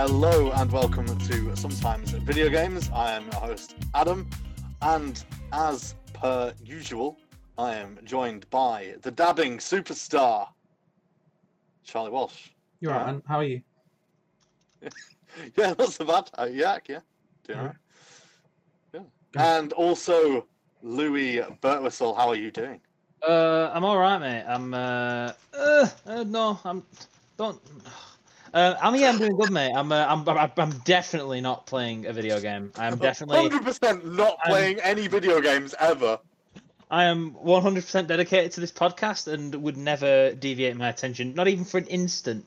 Hello and welcome to Sometimes Video Games. I am your host, Adam, and as per usual, I am joined by the dabbing superstar, Charlie Walsh. You're right, man. How are you? Yeah, not so bad. Uh, yeah, yeah. Doing Yeah. alright. Yeah. And also Louis Birtwistle, how are you doing? Uh, I'm all right, mate. I'm uh, uh, uh no, I'm don't. Uh, I'm yeah, I'm doing good, mate. I'm uh, I'm I'm I'm definitely not playing a video game. I'm definitely 100% not I'm- playing any video games ever. I am 100% dedicated to this podcast and would never deviate my attention, not even for an instant.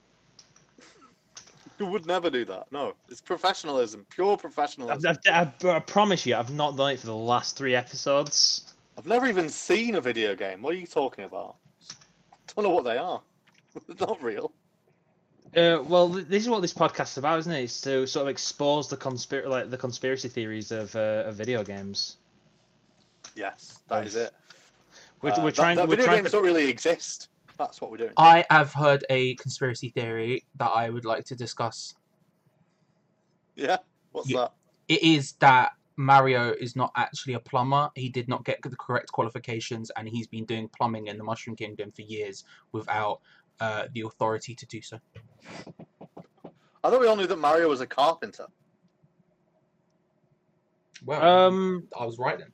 You would never do that. No, it's professionalism, pure professionalism. I, I, I promise you, I've not done it for the last three episodes. I've never even seen a video game. What are you talking about? I Don't know what they are. They're not real. Uh, well, this is what this podcast is about, isn't it? It's to sort of expose the conspir like the conspiracy theories of uh, of video games. Yes, that is it. We're, Uh, we're that- trying. that we're video trying games to, don't really exist. That's what we're doing. I have heard a conspiracy theory that I would like to discuss. Yeah. What's Yeah. that? It is that Mario is not actually a plumber. He did not get the correct qualifications, and he's been doing plumbing in the Mushroom Kingdom for years without uh, the authority to do so. I thought we all knew that Mario was a carpenter. Well, um, I was right then.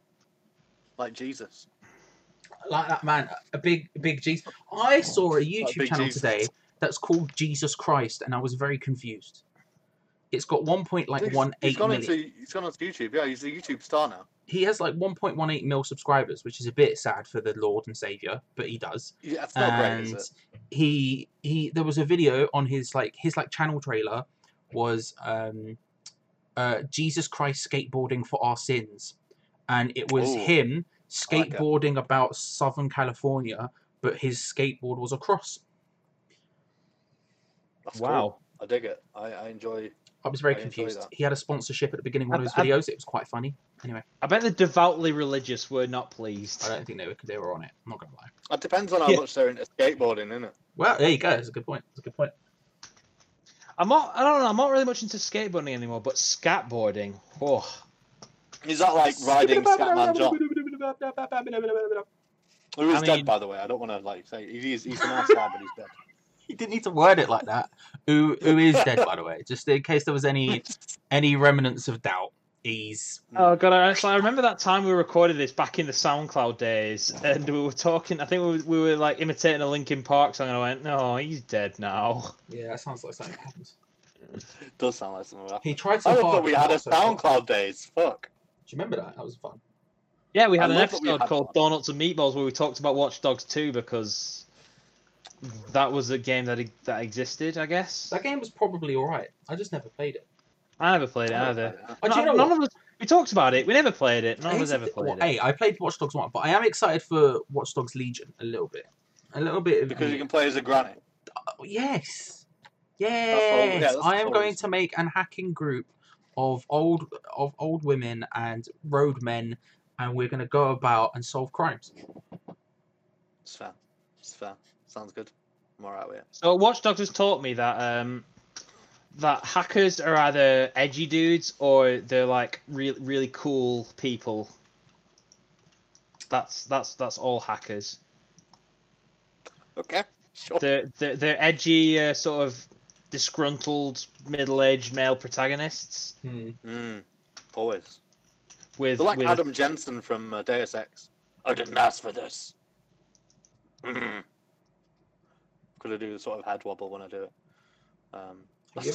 Like Jesus. Like that man, a big, big Jesus. I saw a YouTube big channel Jesus. today that's called Jesus Christ, and I was very confused. It's got one point like He's- one he's eight gone million. into he's gone onto YouTube. Yeah, he's a YouTube star now. He has like 1.18 mil subscribers, which is a bit sad for the Lord and Savior, but he does. Yeah, it's not great, and is it? he he there was a video on his like his like channel trailer was um uh Jesus Christ skateboarding for our sins, and it was Ooh, him I like skateboarding about Southern California, but his skateboard was a cross. That's wow. cool. I dig it. I, I enjoy. I was very I confused. He had a sponsorship at the beginning of one of his I- I- videos. It was quite funny. Anyway, I bet the devoutly religious were not pleased. I don't think they were they were on it. I'm not gonna lie. It depends on how Yeah. much they're into skateboarding, isn't it? Well, there you go. That's a good point. That's a good point. I'm not. I don't know. I'm not really much into skateboarding anymore, but skateboarding. Oh, Is that like riding Scatman John, who is I dead by the way? I don't want to like say he's he's a nice guy, but he's dead. You didn't need to word it like that. Who who is dead, by the way? Just in case there was any any remnants of doubt. He's oh god! I, so I remember that time we recorded this back in the SoundCloud days, and we were talking. I think we were, we were like imitating a Linkin Park song, and I went, "No, he's dead now." yeah, that sounds like something that happens. Does sound like something. Like He tried I so hard. thought we had a not so. SoundCloud days. Fuck. Do you remember that? That was fun. Yeah, we had I an love that we episode had called Donuts and Meatballs where we talked about Watch Dogs 2 because that was a game that that existed. I guess That game was probably all right. I just never played it. I never played it either. Oh, do you No- know none what? of us. We talked about it. We never played it. None of us ever played well, it. Hey, I played Watch Dogs one, but I am excited for Watch Dogs Legion a little bit. A little bit of Because you can play as a granny. Oh, yes, yeah, yes. that's I am going to make an hacking group of old of old women and road men, and we're going to go about and solve crimes. It's fair. It's fair. Sounds good. I'm alright with it. So Watch Dogs has taught me that um, that hackers are either edgy dudes or they're like really really cool people. That's that's that's all hackers. Okay. Sure. They're they're, they're edgy, uh, sort of disgruntled middle-aged male protagonists Hmm. Mm, always. with, They're like with Adam Jensen from uh, Deus Ex. I didn't ask for this. Mm. Gonna do the sort of head wobble when I do it. Um, Have you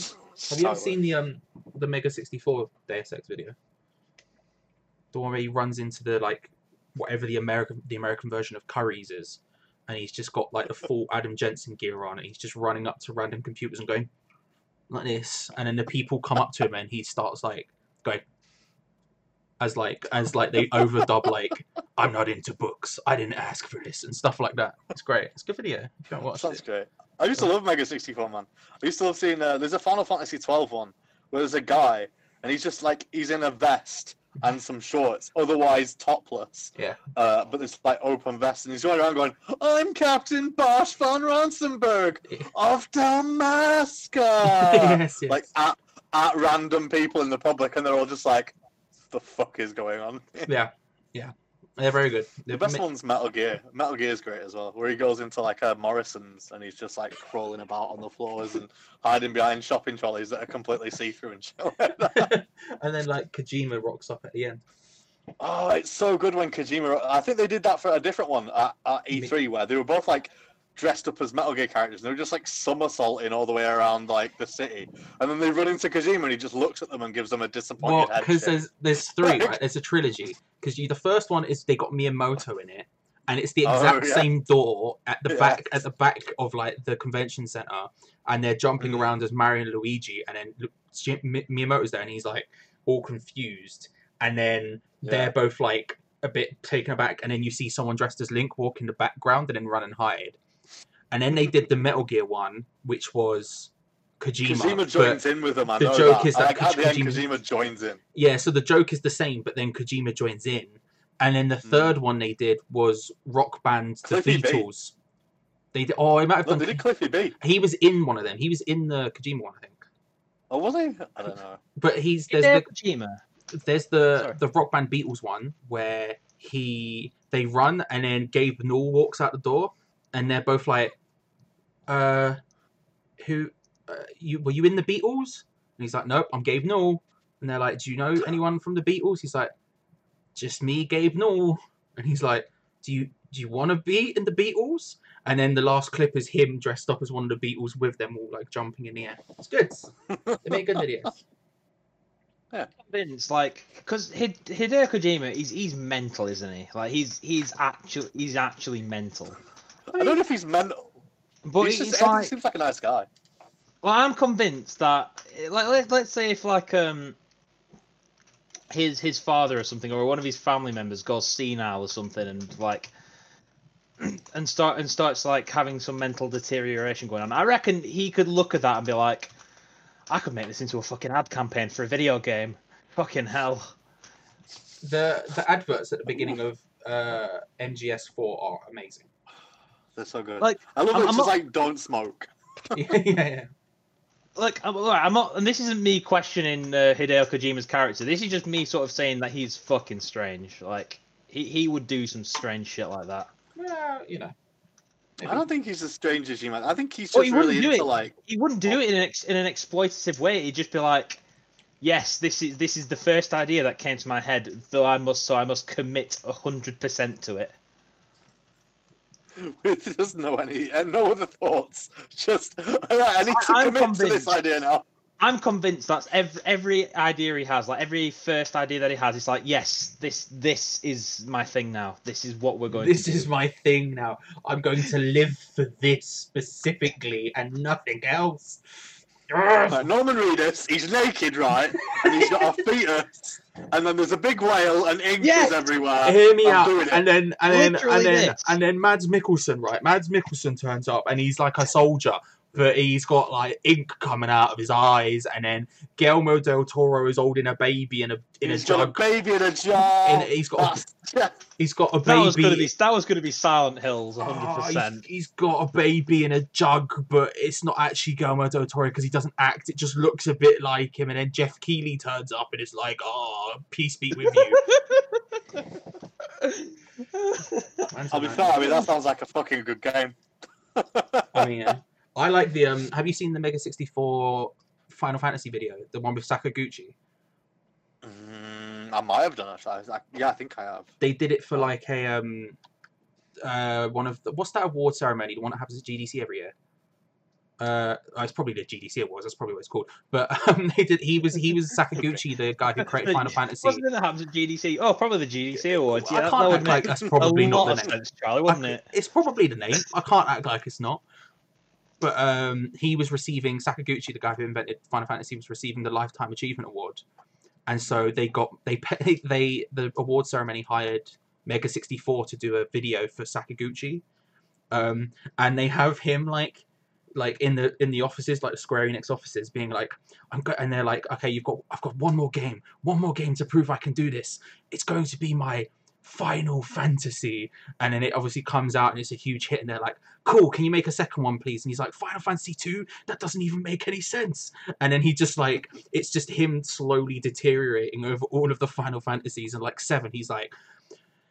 Have you ever seen the um the Mega sixty four Deus Ex video? The one where he runs into the like whatever the American the American version of Currys is, and he's just got like the full Adam Jensen gear on, and he's just running up to random computers and going like this, and then the people come up to him and he starts like going as like as like they overdub like I'm not into books, I didn't ask for this and stuff like that. It's great. It's a good video. If you haven't watched Sounds it. great. I used to love Mega 64, man. I used to love seeing. Uh, there's a Final Fantasy 12 one where there's a guy and he's just like he's in a vest and some shorts, otherwise topless. Yeah. Uh, but it's like open vest, and he's going around going, "I'm Captain Basch fon Ronsenburg of Damascus." yes, yes. Like, a- at random people in the public, and they're all just like, "The fuck is going on?" Yeah, yeah, they're very good. The best ma- one's Metal Gear. Metal Gear is great as well, where he goes into like a Morrisons and he's just like crawling about on the floors and hiding behind shopping trolleys that are completely see-through and shit. Like and then like Kojima rocks up at the end. oh, it's so good when Kojima. I think they did that for a different one at, at E3 where they were both like dressed up as Metal Gear characters. And they're just like somersaulting all the way around like the city, and then they run into Kojima and he just looks at them and gives them a disappointed Well, head. because there's there's three, right? There's a trilogy. Because you, the first one is they got Miyamoto in it, and it's the Oh, exact yeah. same door at the Yeah. back at the back of like the convention center, and they're jumping Mhm. around as Mario and Luigi, and then Miyamoto's there, and he's like all confused, and then they're both like a bit taken aback, and then you see someone dressed as Link walk in the background and then run and hide, and then they did the Metal Gear one, which was Kojima. Kojima but- joins in with them. I the know joke that. is that like, at the end, Kojima- Kojima joins in. Yeah, so the joke is the same, but then Kojima joins in. And then the Hmm. third one they did was Rock Band The Cliffy B. Beatles. They did, oh, I might have No, done. they did Cliffy B. He was in one of them. He was in the Kojima one, I think. Oh, was he? I don't know. But he's there's Hideo the Kojima. there's the Sorry. the Rock Band Beatles one where he they run and then Gabe Newell walks out the door and they're both like, uh, who, uh, you were you in the Beatles? And he's like, nope, I'm Gabe Newell. And they're like, do you know anyone from the Beatles? He's like, just me, Gabe Newell. And he's like, do you do you want to be in the Beatles? And then the last clip is him dressed up as one of the Beatles with them all like jumping in the air. It's good. They make good videos. convinced, like, because Hid- Hideo Kojima, he's he's mental, isn't he? Like, he's he's actually he's actually mental. I don't know if he's mental. But he's just, like, he seems like a nice guy. well, I'm convinced that, like, let, let's say if like um his his father or something, or one of his family members goes senile or something, and like. And start and starts like having some mental deterioration going on. I reckon he could look at that and be like, "I could make this into a fucking ad campaign for a video game." Fucking hell. the the adverts at the beginning of uh, MGS4 are amazing. They're so good. Like, I love I'm- it. It's I'm just not- like don't smoke. yeah, yeah, yeah. like I'm, I'm not, and this isn't me questioning uh, Hideo Kojima's character. This is just me sort of saying that he's fucking strange. Like he, he would do some strange shit like that. Well, you know. I don't think he's as strange as you might. I think he's just Well, he really wouldn't do into it. like. He wouldn't do it in an ex, in an exploitative way. He'd just be like, "Yes, this is this is the first idea that came to my head. Though I must so I must commit hundred percent to it." With just no any and no other thoughts. Just alright, I need to I- I'm commit to this convinced. idea now. I'm convinced that's every every idea he has, like every first idea that he has, it's like, yes, this this is my thing now. This is what we're going. This to do. is my thing now. I'm going to live for this specifically and nothing else. Like, Norman Reedus, he's naked, right? And he's got a fetus, and then there's a big whale, and ink Yes! is everywhere. Hear me I'm out. doing. And then and then Literally and then this. and then Mads Mikkelsen, right? Mads Mikkelsen turns up and he's like a soldier, but he's got like ink coming out of his eyes, and then Guillermo del Toro is holding a baby in a in He's a got a jug. baby in a jar. In, he's got a, he's got a That was gonna baby. be that was gonna be Silent Hills, one hundred oh, percent. he's got a baby in a jug, but it's not actually Guillermo del Toro because he doesn't act. It just looks a bit like him. And then Geoff Keighley turns up and it's like, "Oh, peace be with you." Man's a I'll be man. fair. I mean, that sounds like a fucking good game. I mean, yeah. I like the um. Have you seen the Mega sixty four Final Fantasy video? The one with Sakaguchi. Mm, I might have done actually. I, yeah, I think I have. They did it for like a um. Uh, one of the, what's that award ceremony? The one that happens at GDC every year. Uh, oh, it's probably the GDC awards. That's probably what it's called. But um, they did. He was he was Sakaguchi, the guy who created Final Fantasy. Wasn't it that happens at GDC? Oh, probably the GDC awards. Yeah, that, can't that would act like make that's probably not the name. sense, Charlie, wasn't I- it? It's probably the name. I can't act like it's not. But um, he was receiving Sakaguchi, the guy who invented Final Fantasy, was receiving the Lifetime Achievement Award, and so they got they they the award ceremony hired Mega sixty four to do a video for Sakaguchi, um, and they have him like like in the in the offices like the Square Enix offices being like I'm go-, and they're like okay you've got I've got one more game one more game to prove I can do this. It's going to be my Final Fantasy, and then it obviously comes out and it's a huge hit, and they're like, "Cool, can you make a second one, please?" And he's like, "Final Fantasy two? That doesn't even make any sense." And then he just like, it's just him slowly deteriorating over all of the Final Fantasies, and like seven, he's like.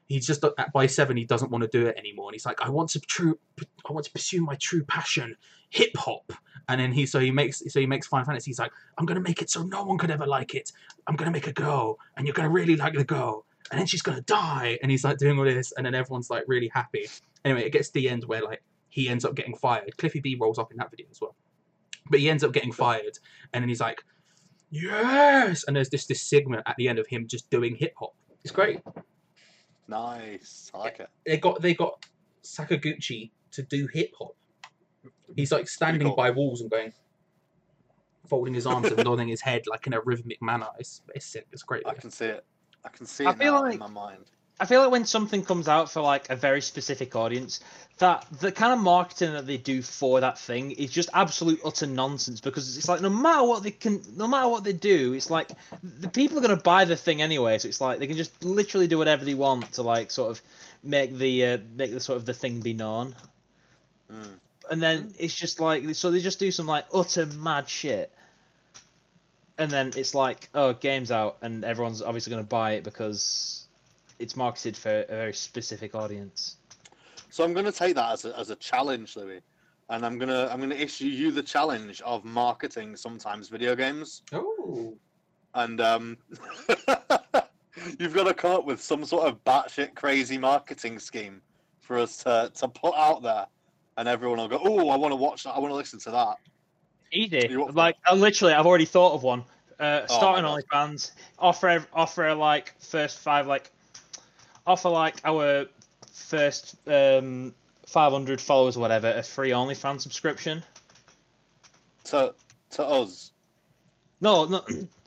He's just at by seven. He doesn't want to do it anymore, and he's like, "I want to true, I want to pursue my true passion, hip hop." And then he so he makes so he makes Final Fantasy. He's like, "I'm gonna make it so no one could ever like it. I'm gonna make a girl, and you're gonna really like the girl, and then she's gonna die." And he's like doing all this, and then everyone's like really happy. Anyway, it gets to the end where like he ends up getting fired. Cliffy B rolls up in that video as well, but he ends up getting fired, and then he's like, "Yes!" And there's this this segment at the end of him just doing hip hop. It's great. Nice. I like it. They got they got Sakaguchi to do hip hop. He's like standing cool. by walls and going, folding his arms and nodding his head like in a rhythmic manner. It's it's sick. It's great. I can see it. I can see I it feel now like- in my mind. I feel like when something comes out for like a very specific audience, that the kind of marketing that they do for that thing is just absolute utter nonsense because it's like no matter what they can, no matter what they do, it's like the people are gonna buy the thing anyway. So it's like they can just literally do whatever they want to like sort of make the uh, make the sort of the thing be known. Mm. And then it's just like so they just do some like utter mad shit. And then it's like, oh, game's out, and everyone's obviously going to buy it because it's marketed for a very specific audience. So I'm going to take that as a, as a challenge, Louis, and I'm gonna I'm gonna issue you the challenge of marketing sometimes video games, Oh. and um, you've got to come up with some sort of batshit crazy marketing scheme for us to, to put out there, and everyone will go, oh, I want to watch that, I want to listen to that. Easy. You Like, uh, literally, I've already thought of one. Uh, Oh starting my OnlyFans, offer offer like first five like offer like our first um 500 followers or whatever a free OnlyFans subscription. To to us, No, no,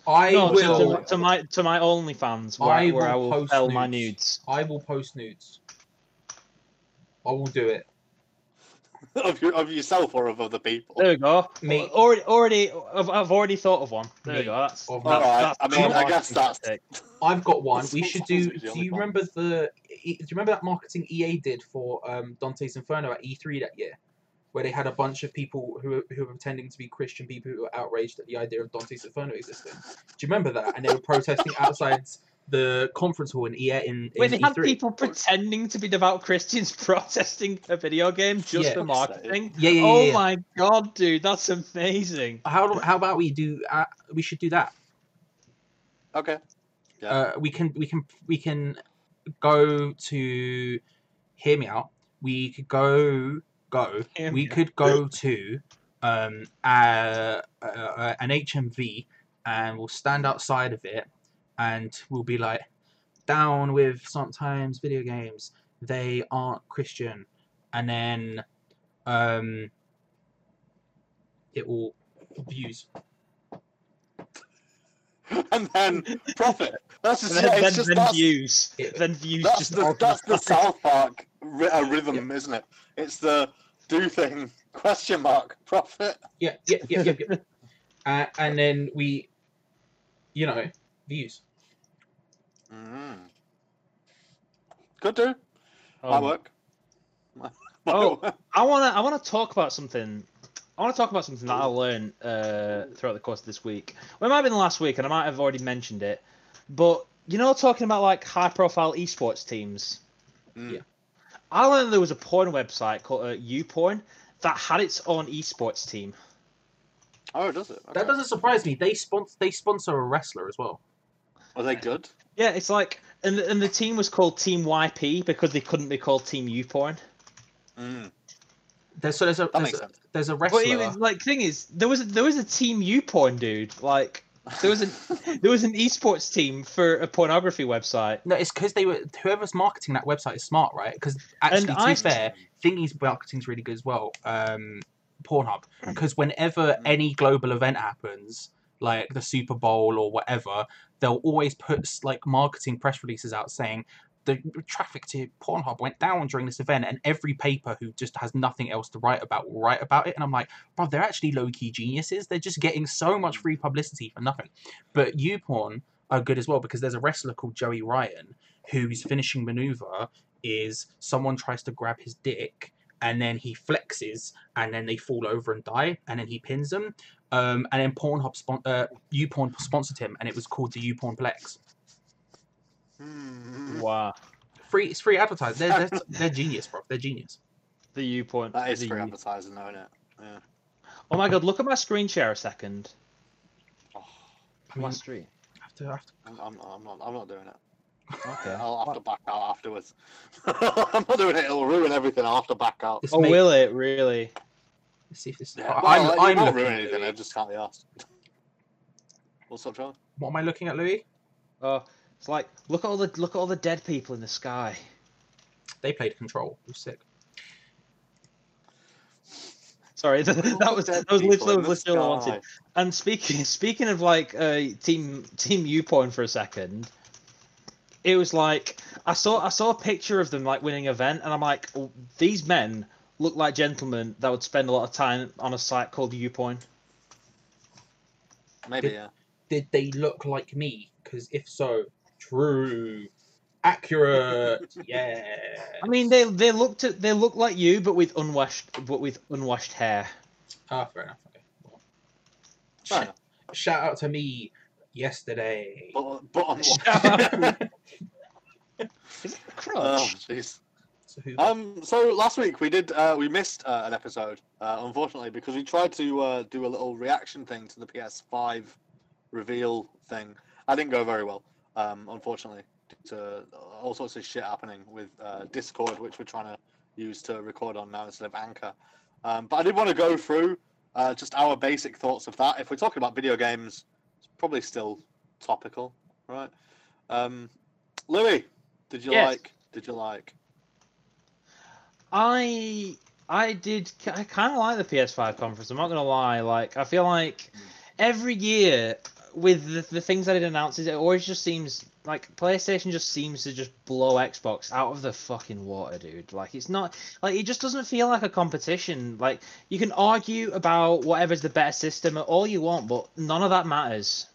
I no to- will. to, to my to my OnlyFans where, I where I will will post sell my nudes. nudes. I will post nudes. I will do it. of, your, of yourself or of other people. There we go. Me. Already, already, I've, I've already thought of one. There Me. we go. That's, Of that's, me. Alright, I mean, I guess that's- tactic. I've got one. We should do. Do only you one. remember the? Do you remember that marketing EA did for um, Dante's Inferno at E3 that year, where they had a bunch of people who were, who were pretending to be Christian people who were outraged at the idea of Dante's Inferno existing. Do you remember that? And they were protesting outside the conference hall in EA in, in Wait, they had E3. people pretending to be devout Christians protesting a video game just Yeah. for marketing. Yeah, yeah, yeah. oh yeah. my god, dude, that's amazing. How how about we do? Uh, we should do that. Okay. Yeah. uh, we can we can we can go to hear me out we could go go Hear we me could go to um uh, uh, uh, an hmv and we'll stand outside of it and we'll be like down with sometimes video games they aren't christian and then um it will views and then profit. That's just, And then, yeah, then, just then that's, views. It- then views that's just the that's the. South Park ri- uh, rhythm, isn't it? It's the do thing question mark profit. Yeah, yeah, yeah, yeah. yeah. uh, and then we, you know, views. Mm. Could do. Might Um, work. Might Oh. work. I wanna I wanna talk about something. I want to talk about something that I learned uh, throughout the course of this week. Well, it might have been the last week, and I might have already mentioned it. But you know, talking about like high-profile esports teams, Mm. Yeah. I learned there was a porn website called uh, YouPorn that had its own esports team. Oh, does it? That doesn't surprise me. They sponsor they sponsor a wrestler as well. Are they good? Yeah, it's like, and and the team was called Team YP because they couldn't be called Team YouPorn. Mm. There's so there's a there's a, sense. there's a But wrestler. even like thing is, there was a, there was a Team YouPorn dude. Like there was a there was an esports team for a pornography website. no, it's because they were whoever's marketing that website is smart, right? Because actually, to I- be fair, Thingy's marketing's really good as well. Um, Pornhub, because whenever Mm. any global event happens, like the Super Bowl or whatever, they'll always put like marketing press releases out saying the traffic to Pornhub went down during this event, and every paper who just has nothing else to write about will write about it. And I'm like, bro, they're actually low key geniuses. They're just getting so much free publicity for nothing. But YouPorn are good as well because there's a wrestler called Joey Ryan whose finishing maneuver is someone tries to grab his dick and then he flexes and then they fall over and die and then he pins them. Um, and then Pornhub spon- uh, YouPorn sponsored him and it was called the YouPorn Plex. Hmm. Wow. Free, it's free advertising. They're, they're, they're genius, bro. They're genius. The YouPorn. That is the free U- advertising, though, isn't it? Yeah. Oh my god, look at my screen share a second. Oh, I My mean, stream. after, after, I'm, I'm, I'm not. I'm not doing it. Okay. I'll have to back out afterwards. I'm not doing it. It'll ruin everything. I'll have to back out. this Oh, may- will it really? let's see if this. Yeah, I- well, I'm, I'm won't ruining ruin at anything. I Louis. just can't be asked. What's up, Charlie? What am I looking at, Louis? Oh, it's like look at all the look at all the dead people in the sky. They played Control. It was sick. Sorry, that, that was Dead that was literally, in the literally all I wanted. And speaking speaking of like uh, team team YouPorn for a second, it was like I saw I saw a picture of them like winning an event, and I'm like, oh, these men look like gentlemen that would spend a lot of time on a site called YouPorn. Maybe, yeah. Did they look like me? Because if so, true, accurate, yeah. I mean, they they looked at they look like you, but with unwashed but with unwashed hair. Ah, fair enough. Okay. Well, Fair enough. shout out to me yesterday. But, but on Shout Is it a crutch? Oh, jeez. So Um, so last week we did uh, we missed uh, an episode, uh, unfortunately, because we tried to uh, do a little reaction thing to the PS5 reveal thing. I didn't go very well, um, unfortunately, due to all sorts of shit happening with uh, Discord, which we're trying to use to record on now instead of Anchor. Um, but I did want to go through uh, just our basic thoughts of that. If we're talking about video games, it's probably still topical, right? Um, Louis, did you Yes. like? Did you like? I I did I kind of like the PS5 conference. I'm not gonna lie. Like I feel like hmm. every year with the, the things that it announces, it always just seems like PlayStation just seems to just blow Xbox out of the fucking water, dude. Like it's not like it just doesn't feel like a competition. Like you can argue about whatever's the better system all you want, but none of that matters.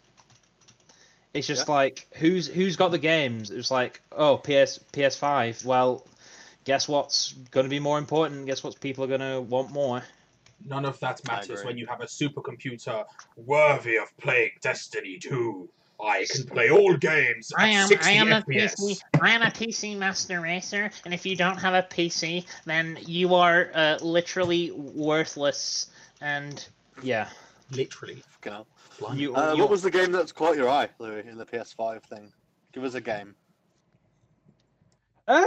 It's just like who's who's got the games. It's like oh PS PS5. Well, guess what's going to be more important? Guess what people are going to want more? None of that matters when you have a supercomputer worthy of playing Destiny 2. I can play all games I am 60 I am a FPS. PC I am a PC master racer, and if you don't have a PC, then you are uh, literally worthless. And Yeah. Literally. Fucking hell. You, Uh, what was the game that's caught your eye, Louis, in the PS5 thing? Give us a game. Um,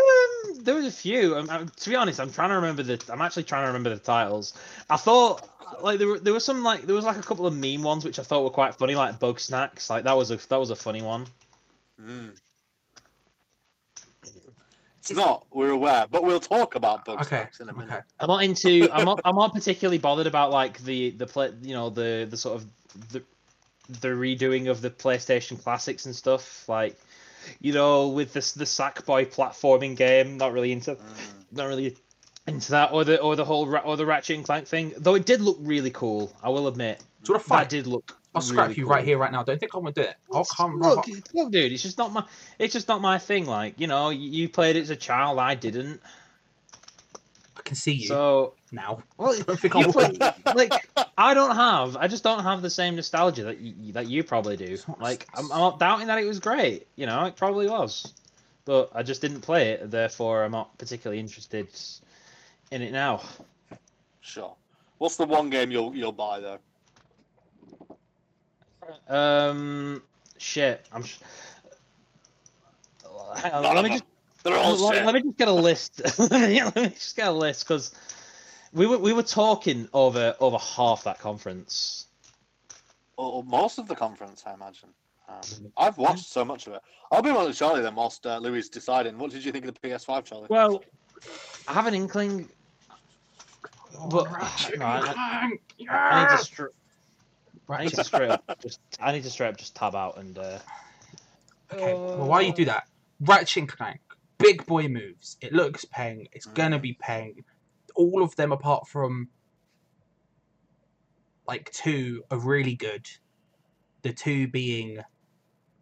there was a few. Um, um, to be honest, I'm trying to remember the. I'm actually trying to remember the titles. I thought like there were there was some like there was like a couple of meme ones which I thought were quite funny, like Bugsnax. Like that was a that was a funny one. Mm. It's not. We're aware, but we'll talk about bug Okay. in a minute. Okay. I'm not into. I'm not. I'm not particularly bothered about like the the play. You know the the sort of the the redoing of the PlayStation classics and stuff. Like, you know, with this the Sackboy platforming game. Not really into. Mm. Not really into that, or the or the whole or the Ratchet and Clank thing. Though it did look really cool. I will admit. Do you want to That did look. I'll scrap really you cool. right here, right now. Don't think I'm gonna do it. I'll come. Look, look, dude. It's just not my. It's just not my thing. Like, you know, you, you played it as a child. I didn't. I can see you So, now. well, Don't think you I'm play, like I don't have. I just don't have the same nostalgia that you, that you probably do. Like I'm, I'm not doubting that it was great. You know, it probably was, but I just didn't play it. Therefore, I'm not particularly interested in it now. Sure. What's the one game you'll you'll buy though? Um, shit. I'm. Sh- Hang on, let me just They're let, let me just get a list. yeah, let me just get a list because we were we were talking over over half that conference. Or, or most of the conference, I imagine. Um, I've watched so much of it. I'll be honest with Charlie then, whilst uh, Louis deciding. What did you think of the PS5, Charlie? Well, I have an inkling. But Ratchet no, I- and I need to str- I need to straight up just I need to straight up just tab out and. Uh, Okay, well, why you do that? Ratchet and Clank, big boy moves. It looks peng. It's gonna be peng. All of them, apart from like two, are really good. The two being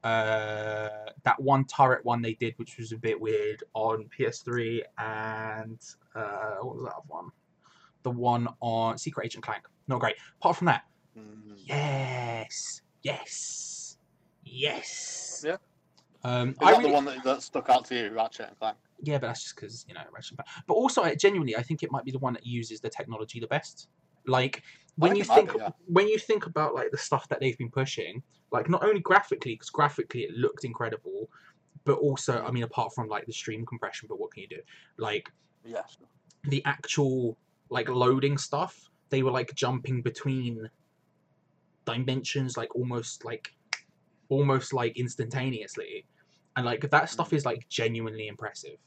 uh, that one turret one they did, which was a bit weird on PS3, and uh, what was that other one? The one on Secret Agent Clank. Not great. Apart from that, Mm. Yes, yes, yes. Yeah. Um, Is I that really, the one that, that stuck out to you, Ratchet and Clank? yeah, but that's just because you know Ratchet and Clank. But also, I- genuinely, I think it might be the one that uses the technology the best. Like when you think be, yeah. when you think about like the stuff that they've been pushing, like not only graphically, because graphically it looked incredible, but also, I mean, apart from like the stream compression, but what can you do? Like Yes. the actual like loading stuff, they were like jumping between dimensions, like almost like almost like instantaneously, and like that stuff is like genuinely impressive,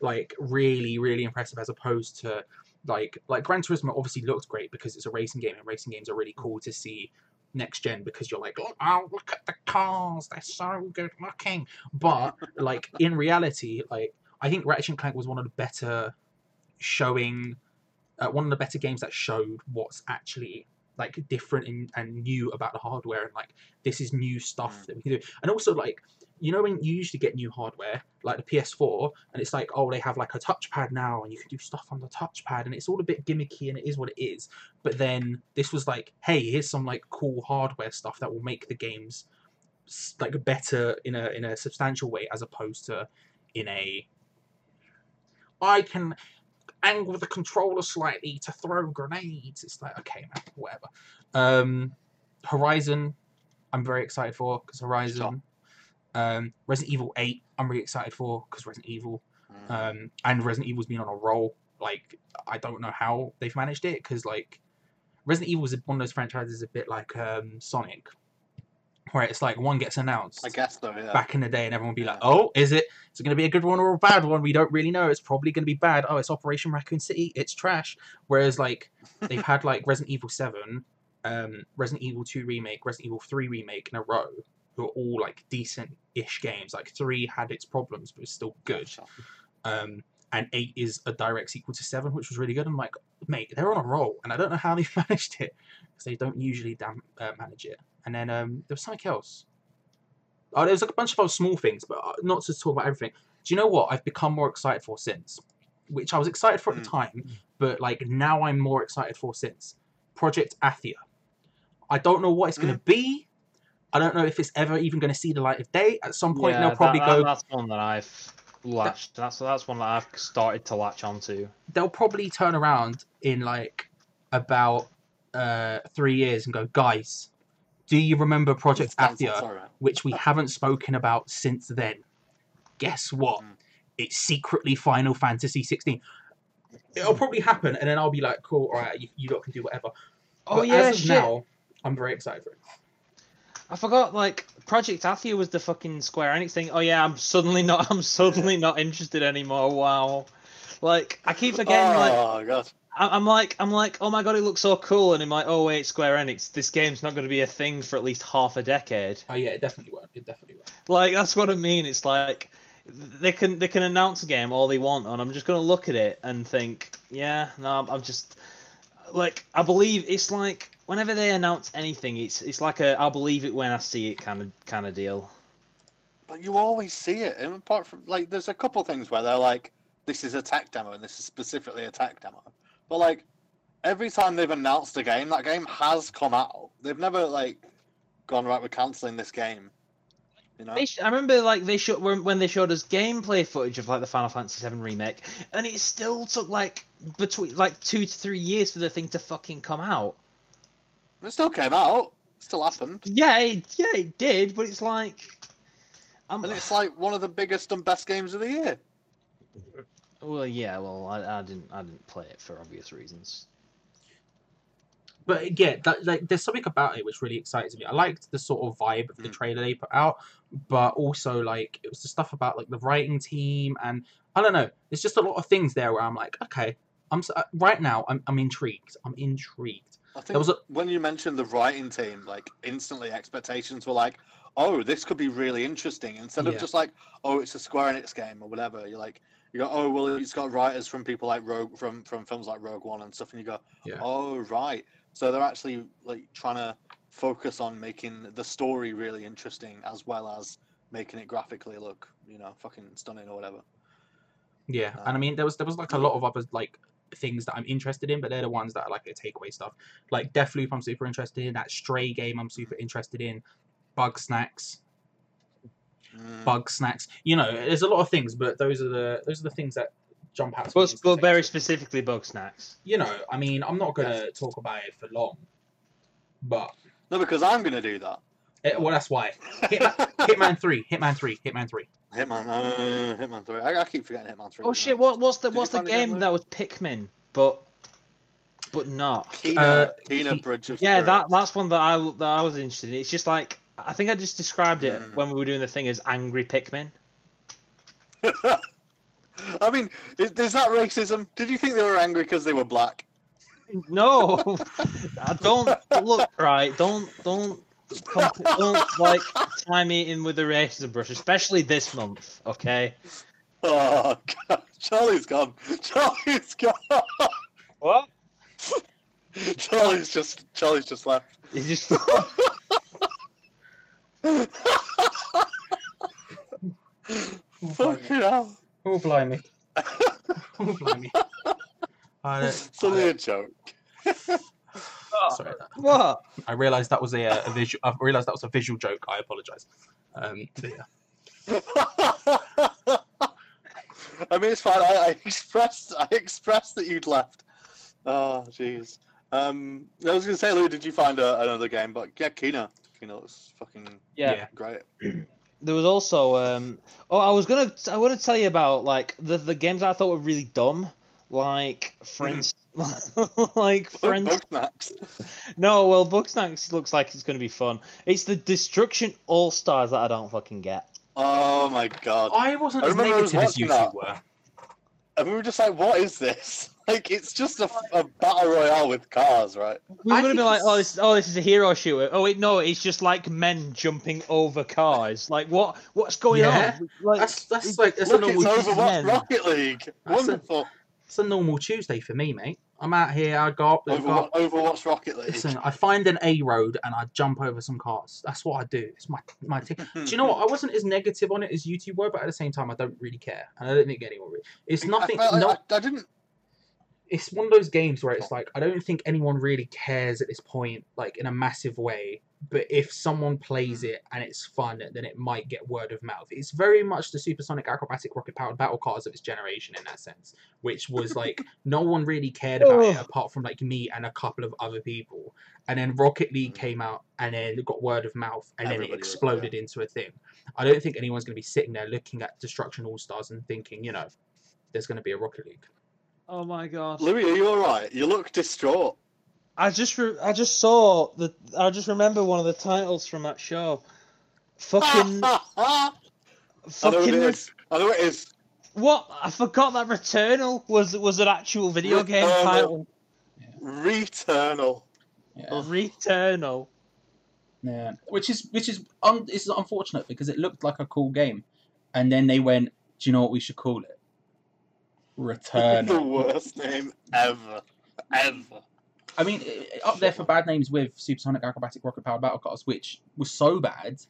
like really really impressive as opposed to like like Gran Turismo obviously looked great because it's a racing game and racing games are really cool to see next gen because you're like oh look at the cars. They're so good looking. But like in reality like I think Ratchet and Clank was one of the better showing uh, one of the better games that showed what's actually like different and, and new about the hardware and like this is new stuff Mm. that we can do and also like you know when you usually get new hardware like the ps4 and it's like oh they have like a touchpad now and you can do stuff on the touchpad and it's all a bit gimmicky and it is what it is but then this was like hey here's some like cool hardware stuff that will make the games like better in a in a substantial way as opposed to in a I can angle the controller slightly to throw grenades. It's like, okay, man, whatever. Um, Horizon, I'm very excited for because Horizon. Um, Resident Evil 8, I'm really excited for because Resident Evil. Mm. Um, and Resident Evil's been on a roll. Like, I don't know how they've managed it because, like, Resident Evil is one of those franchises a bit like um, Sonic, where it's like one gets announced I guess though, yeah. back in the day, and everyone would be like, "Oh, is it? Is it going to be a good one or a bad one? We don't really know. It's probably going to be bad. Oh, it's Operation Raccoon City. It's trash." Whereas like they've had like Resident Evil Seven, um, Resident Evil Two remake, Resident Evil Three remake in a row, who are all like decent-ish games. Like three had its problems, but it's still good. Um, and eight is a direct sequel to seven, which was really good. I'm like, mate, they're on a roll, and I don't know how they managed it because they don't usually dam- uh, manage it. And then um, there was something else. Oh, there was like a bunch of other small things, but uh, not to talk about everything. Do you know what I've become more excited for since? Which I was excited for at the Mm. time, but like now I'm more excited for since. Project Athia. I don't know what it's going to be. I don't know if it's ever even going to see the light of day. At some point, Yeah, they'll probably that- go. That's one that I've latched. That's that's one that I've started to latch onto. they'll probably turn around in like about uh, three years and go, guys, do you remember Project Athia, sorry. which we haven't spoken about since then? Guess what? Mm. It's secretly Final Fantasy 16. It'll probably happen, and then I'll be like, cool, all right, you, you lot can do whatever. Oh But yeah, as of shit. now, I'm very excited for it. I forgot. Like Project Athia was the fucking Square Enix thing. Oh yeah, I'm suddenly not. I'm suddenly not interested anymore. Wow. Like I keep forgetting. Like oh god. I- I'm like I'm like oh my god, it looks so cool, and in my like oh wait, Square Enix, this game's not going to be a thing for at least half a decade. Oh, yeah, it definitely won't. It definitely won't. Like that's what I mean. It's like they can they can announce a game all they want, and I'm just gonna look at it and think, yeah, no, I'm, I'm just like I believe it's like whenever they announce anything, it's it's like a I'll believe it when I see it kind of kind of deal. But you always see it. And apart from like, there's a couple things where they're like, "This is a tech demo," and this is specifically a tech demo. But like, every time they've announced a game, that game has come out. They've never like gone right. We're canceling this game. You know. I remember like they showed when they showed us gameplay footage of like the Final Fantasy VII remake, and it still took like between like two to three years for the thing to fucking come out. It still came out. Still happened. Yeah, it, yeah, it did, but it's like, I'm, And it's like one of the biggest and best games of the year. Well, yeah, well, I, I didn't I didn't play it for obvious reasons. but yeah, that, like there's something about it which really excites me. I liked the sort of vibe of the Mm. trailer they put out, but also like it was the stuff about like the writing team and I don't know. There's just a lot of things there where I'm like, okay, I'm s- uh, right now. I'm I'm intrigued. I'm intrigued. I think was a- when you mentioned the writing team, like instantly expectations were like, "Oh, this could be really interesting." Instead of Yeah. just like, "Oh, it's a Square Enix game" or whatever. You're like, you go, "Oh, well, it's got writers from people like Rogue from from films like Rogue One and stuff," and you go, Yeah. "Oh, right." So they're actually like trying to focus on making the story really interesting as well as making it graphically look, you know, fucking stunning or whatever. Yeah, and I Um, mean there was there was like a lot of other like things that I'm interested in, but they're the ones that are like the takeaway stuff. Like Deathloop, I'm super interested in. That Stray game, I'm super interested in. Bugsnax, Mm. Bugsnax. You know, there's a lot of things, but those are the those are the things that jump out. to me But, as the but very specifically, Bugsnax. You know, I mean, I'm not gonna talk about it for long, but No, because I'm gonna do that. eh, well, that's why. Hitman, Hitman Three, Hitman Three, Hitman Three. Hitman, uh, Hitman Three. I, I keep forgetting Hitman Three. Oh shit! What what's the Did what's the game game, that was Pikmin, but but not? Kena, Uh, Kena Bridge of Yeah, that that's one that I that I was interested in. It's just like I think I just described it Mm. when we were doing the thing as angry Pikmin. I mean, is, is that racism? Did you think they were angry because they were black? No, I don't look right. Don't don't don't like tie me in with the racism brush, especially this month. Okay. Oh god, Charlie's gone. Charlie's gone. What? Charlie's just Charlie's just left. It's just Fucking hell. Oh blimey! Oh blimey! I, It's only a joke. sorry, what? I realised that was a, uh, a visual. I realised that was a visual joke. I apologise. Um, but yeah. I mean, it's fine. I, I expressed, I expressed that you'd left. Oh, jeez. Um, I was gonna say, Lou, did you find a, another game? But yeah, Kena. Kena looks fucking Yeah. Yeah. great. There was also um. Oh, I was gonna I want to tell you about like the the games I thought were really dumb, like Friends, like Friends. Bugsnax. No, well, Bugsnax looks like it's gonna be fun. It's the Destruction All Stars that I don't fucking get. Oh my god. I wasn't I as remember I was negative as you watching that. were. And we were just like, what is this? Like, it's just a, a battle royale with cars, right? We would I gonna be like, oh, this, oh, this is a hero shooter. Oh wait, no, it's just like men jumping over cars. Like, what, what's going Yeah. on? Like, That's that's like that's Look, a normal. Tuesday. Overwatch. Rocket League. That's a- Wonderful. It's a normal Tuesday for me, mate. I'm out here. I go up. I go Overwatch, up Overwatch Rocket League. Listen, I find an A road and I jump over some cars. That's what I do. It's my my thing. Do you know what? I wasn't as negative on it as YouTube were, but at the same time, I don't really care, and I don't think anyone really. It's nothing. I, felt no, I, I didn't. It's one of those games where it's like I don't think anyone really cares at this point, like in a massive way. But if someone plays it and it's fun, then it might get word of mouth. It's very much the supersonic acrobatic rocket powered battle cars of its generation in that sense, which was like no one really cared about it apart from like me and a couple of other people. And then Rocket League Mm. came out and then it got word of mouth and then Everybody it was, yeah. exploded into a thing. I don't think anyone's going to be sitting there looking at Destruction All Stars and thinking, you know, there's going to be a Rocket League. Oh my god. Louis, are you alright? You look distraught. I just, re- I just saw the, I just remember one of the titles from that show. Fucking, I know it fucking. I know it is. What? I forgot that Returnal was was an actual video game Returnal. title. Returnal. Yeah. Returnal. Yeah, which is which is un, is unfortunate because it looked like a cool game, and then they went, "Do you know what we should call it? Return." the worst name ever. Ever. I mean, i- up there for bad names with Supersonic Acrobatic Rocket Powered Battle Cars, which was so bad,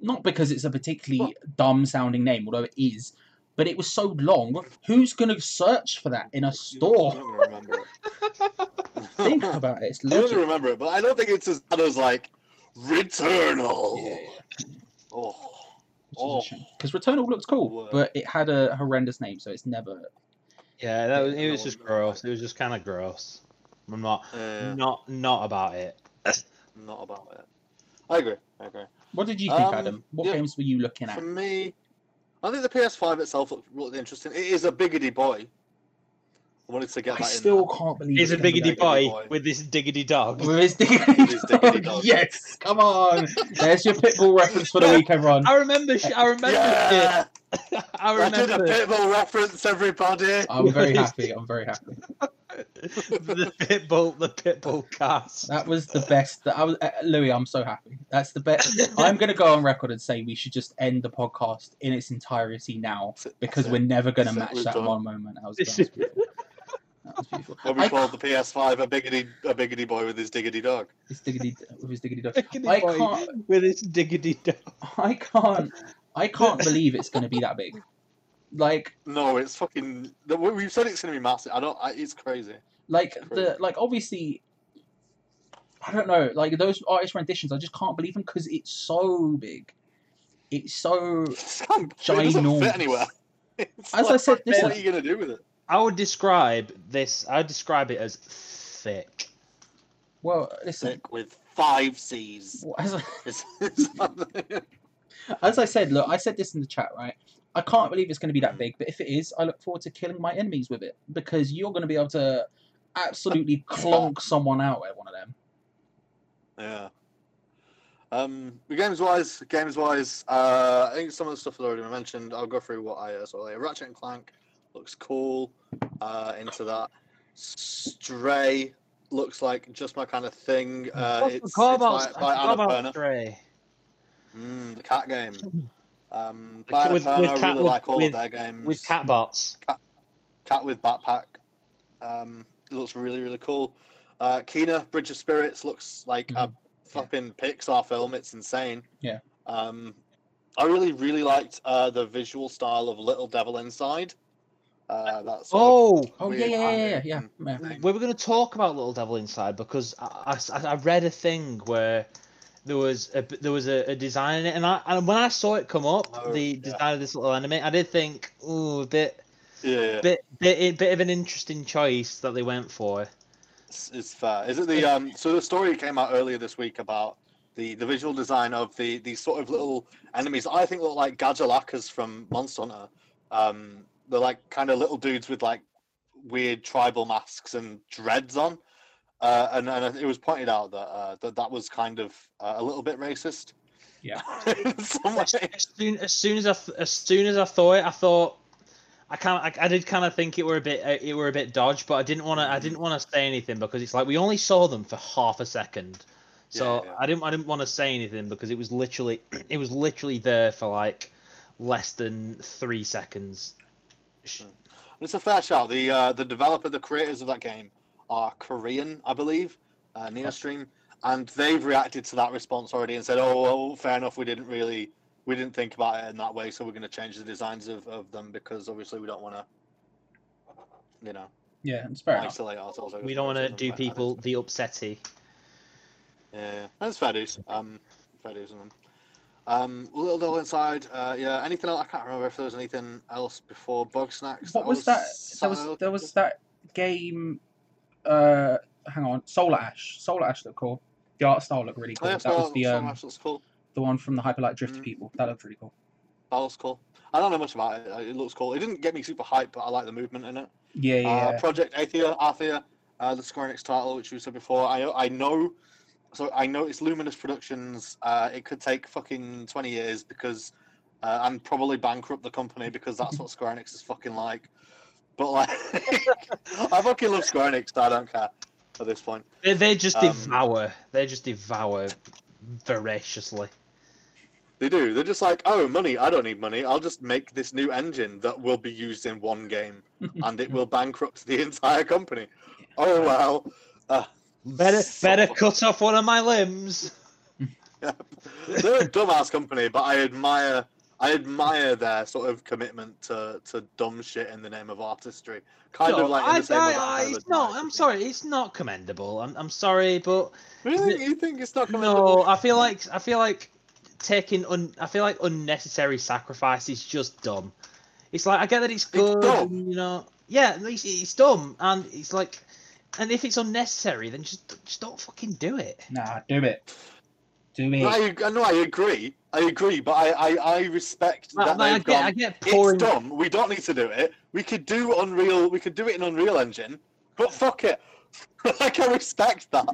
not because it's a particularly dumb sounding name, although it is, but it was so long. Who's gonna search for that in a store? don't remember it. Think about it. It's I don't remember it, but I don't think it's as bad as like Returnal. Yeah, Oh. which Oh. is a shame. Because Returnal looked cool, but it had a horrendous name, so it's never. Yeah, that was, it was just gross. It was just kind of gross. I'm not, Uh, not, not about it. not about it. I agree. I agree. What did you think, Um, Adam? What yeah. games were you looking at? For me, I think the PS5 itself looked, looked interesting. It is a biggity boy. I wanted to get I that still in can't believe it's a it's biggity boy boy. with this diggity dog. With his diggity His diggity dog. dog. Yes, come on. There's your Pitbull reference for the week, everyone. I remember. sh- I remember. Yeah! it. I I did a remember Pitbull reference, everybody. I'm very happy. I'm very happy. the pitbull. The pitbull cast. That was the best. That I was, uh, Louis, I'm so happy. That's the best. I'm going to go on record and say we should just end the podcast in its entirety now because we're never going to That's match that done. one moment. That was, This that was beautiful. That's. When we I called the PS5 a biggity a biggity boy with his diggity dog. His diggity with his diggity dog. Diggity I can't. with his diggity dog. I can't. I can't believe it's going to be that big. Like, No, it's fucking. we- We've said it's gonna be massive. I don't. I, it's crazy. like the Crazy. like obviously. I don't know. Like those artist renditions, I just can't believe them because it's so big. It's so. It doesn't fit anywhere. It's As I like, said, what are you gonna do with it? I would describe this. I would describe it as thick. Well, listen. Sick with five C's. As I, It's, it's, as I said, look, I said this in the chat, right? I can't believe it's going to be that big, but if it is, I look forward to killing my enemies with it because you're going to be able to absolutely clonk someone out at one of them. yeah. Um, games wise, games wise, uh, I think some of the stuff that I already mentioned. I'll go through what I uh, saw. Like, Ratchet and Clank looks cool. Uh, into that. Stray looks like just my kind of thing. Uh, I it's, it's by, by I forgot Annapurna. about Stray. Mm, the cat game. Um, With- by with I cat- really with- like all with- of their games. With catbots. Cat with backpack. Um, it looks really really cool. Uh, Kena Bridge of Spirits looks like a Mhm. fucking Pixar film. It's insane. Yeah. Um, I really really liked uh, the visual style of Little Devil Inside. Uh, that's Oh, Oh yeah, yeah, yeah, yeah, yeah. and yeah. thing. we were going to talk about Little Devil Inside because I, I, I read a thing where there was a there was a, a design in it, and I and when I saw it come up, Oh, the yeah. design of this little anime, I did think, ooh, a bit yeah, bit bit bit of an interesting choice that they went for. It's, it's fair. Is it the um? So the story came out earlier this week about the the visual design of the these sort of little enemies. I think look like Gajalakas from Monster Hunter. Um, they're like kind of little dudes with like weird tribal masks and dreads on. Uh, and, and it was pointed out that uh, that that was kind of uh, a little bit racist. Yeah. In some way. As, as soon as soon as I th- as soon as I thought it, I thought. I kind of, I, I did kind of think it were a bit, uh, it were a bit dodge, but I didn't want to, I didn't want to say anything because it's like we only saw them for half a second, so Yeah, yeah. I didn't, I didn't want to say anything because it was literally, it was literally there for like less than three seconds. It's a fair shout. The uh, the developer, the creators of that game are Korean, I believe, uh, Neostream, and they've reacted to that response already and said, "Oh, well, fair enough. We didn't really, we didn't think about it in that way, so we're going to change the designs of, of them because obviously we don't want to, you know, Yeah, it's fair enough. ourselves." We don't want to do but people think- the upsetty. Yeah, that's fair dues. Um, fair dues on them. Um, Little Devil Inside. Uh, yeah. Anything else? I can't remember if there was anything else before Bugsnax. What was that? There was there was that game. Uh, hang on, Solar Ash. Solar Ash looked cool. The art style looked really Oh, cool. yeah, that was the um, cool. the one from the Hyperlight Drift Mm. people. That looked really cool. That was cool. I don't know much about it. It looks cool. It didn't get me super hyped, but I like the movement in it. Yeah, yeah. Uh. Project Athia, Athia, uh, the Square Enix title, which we said before. I I know, so I know it's Luminous Productions. Uh, it could take fucking twenty years because, uh, and probably bankrupt the company because that's what Square Enix is fucking like. But like, I fucking love Square Enix. So I don't care at this point. They, they just Um, devour. They just devour voraciously. They do. They're just like, oh, money. I don't need money. I'll just make this new engine that will be used in one game, and it will bankrupt the entire company. Oh well. Uh, Better, so- better cut off one of my limbs. They're a dumbass company, but I admire. I admire their sort of commitment to, to dumb shit in the name of artistry. Kind No, of like I, the same I, I, I it's not, I'm sorry. It's not commendable. I'm, I'm sorry, but Really, you think it's not commendable? no. I feel like I feel like taking un. I feel like unnecessary sacrifice is just dumb. It's like I get that it's good, dumb. and, you know. Yeah, it's, it's dumb, and it's like, and if it's unnecessary, then just just don't fucking do it. Nah, do it. Do it. I, I- no, I agree. I agree, but I, I, I respect Like, that I they've get, gone. I get pouring. It's dumb. We don't need to do it. We could do Unreal. We could do it in Unreal Engine, but fuck it. like I respect that.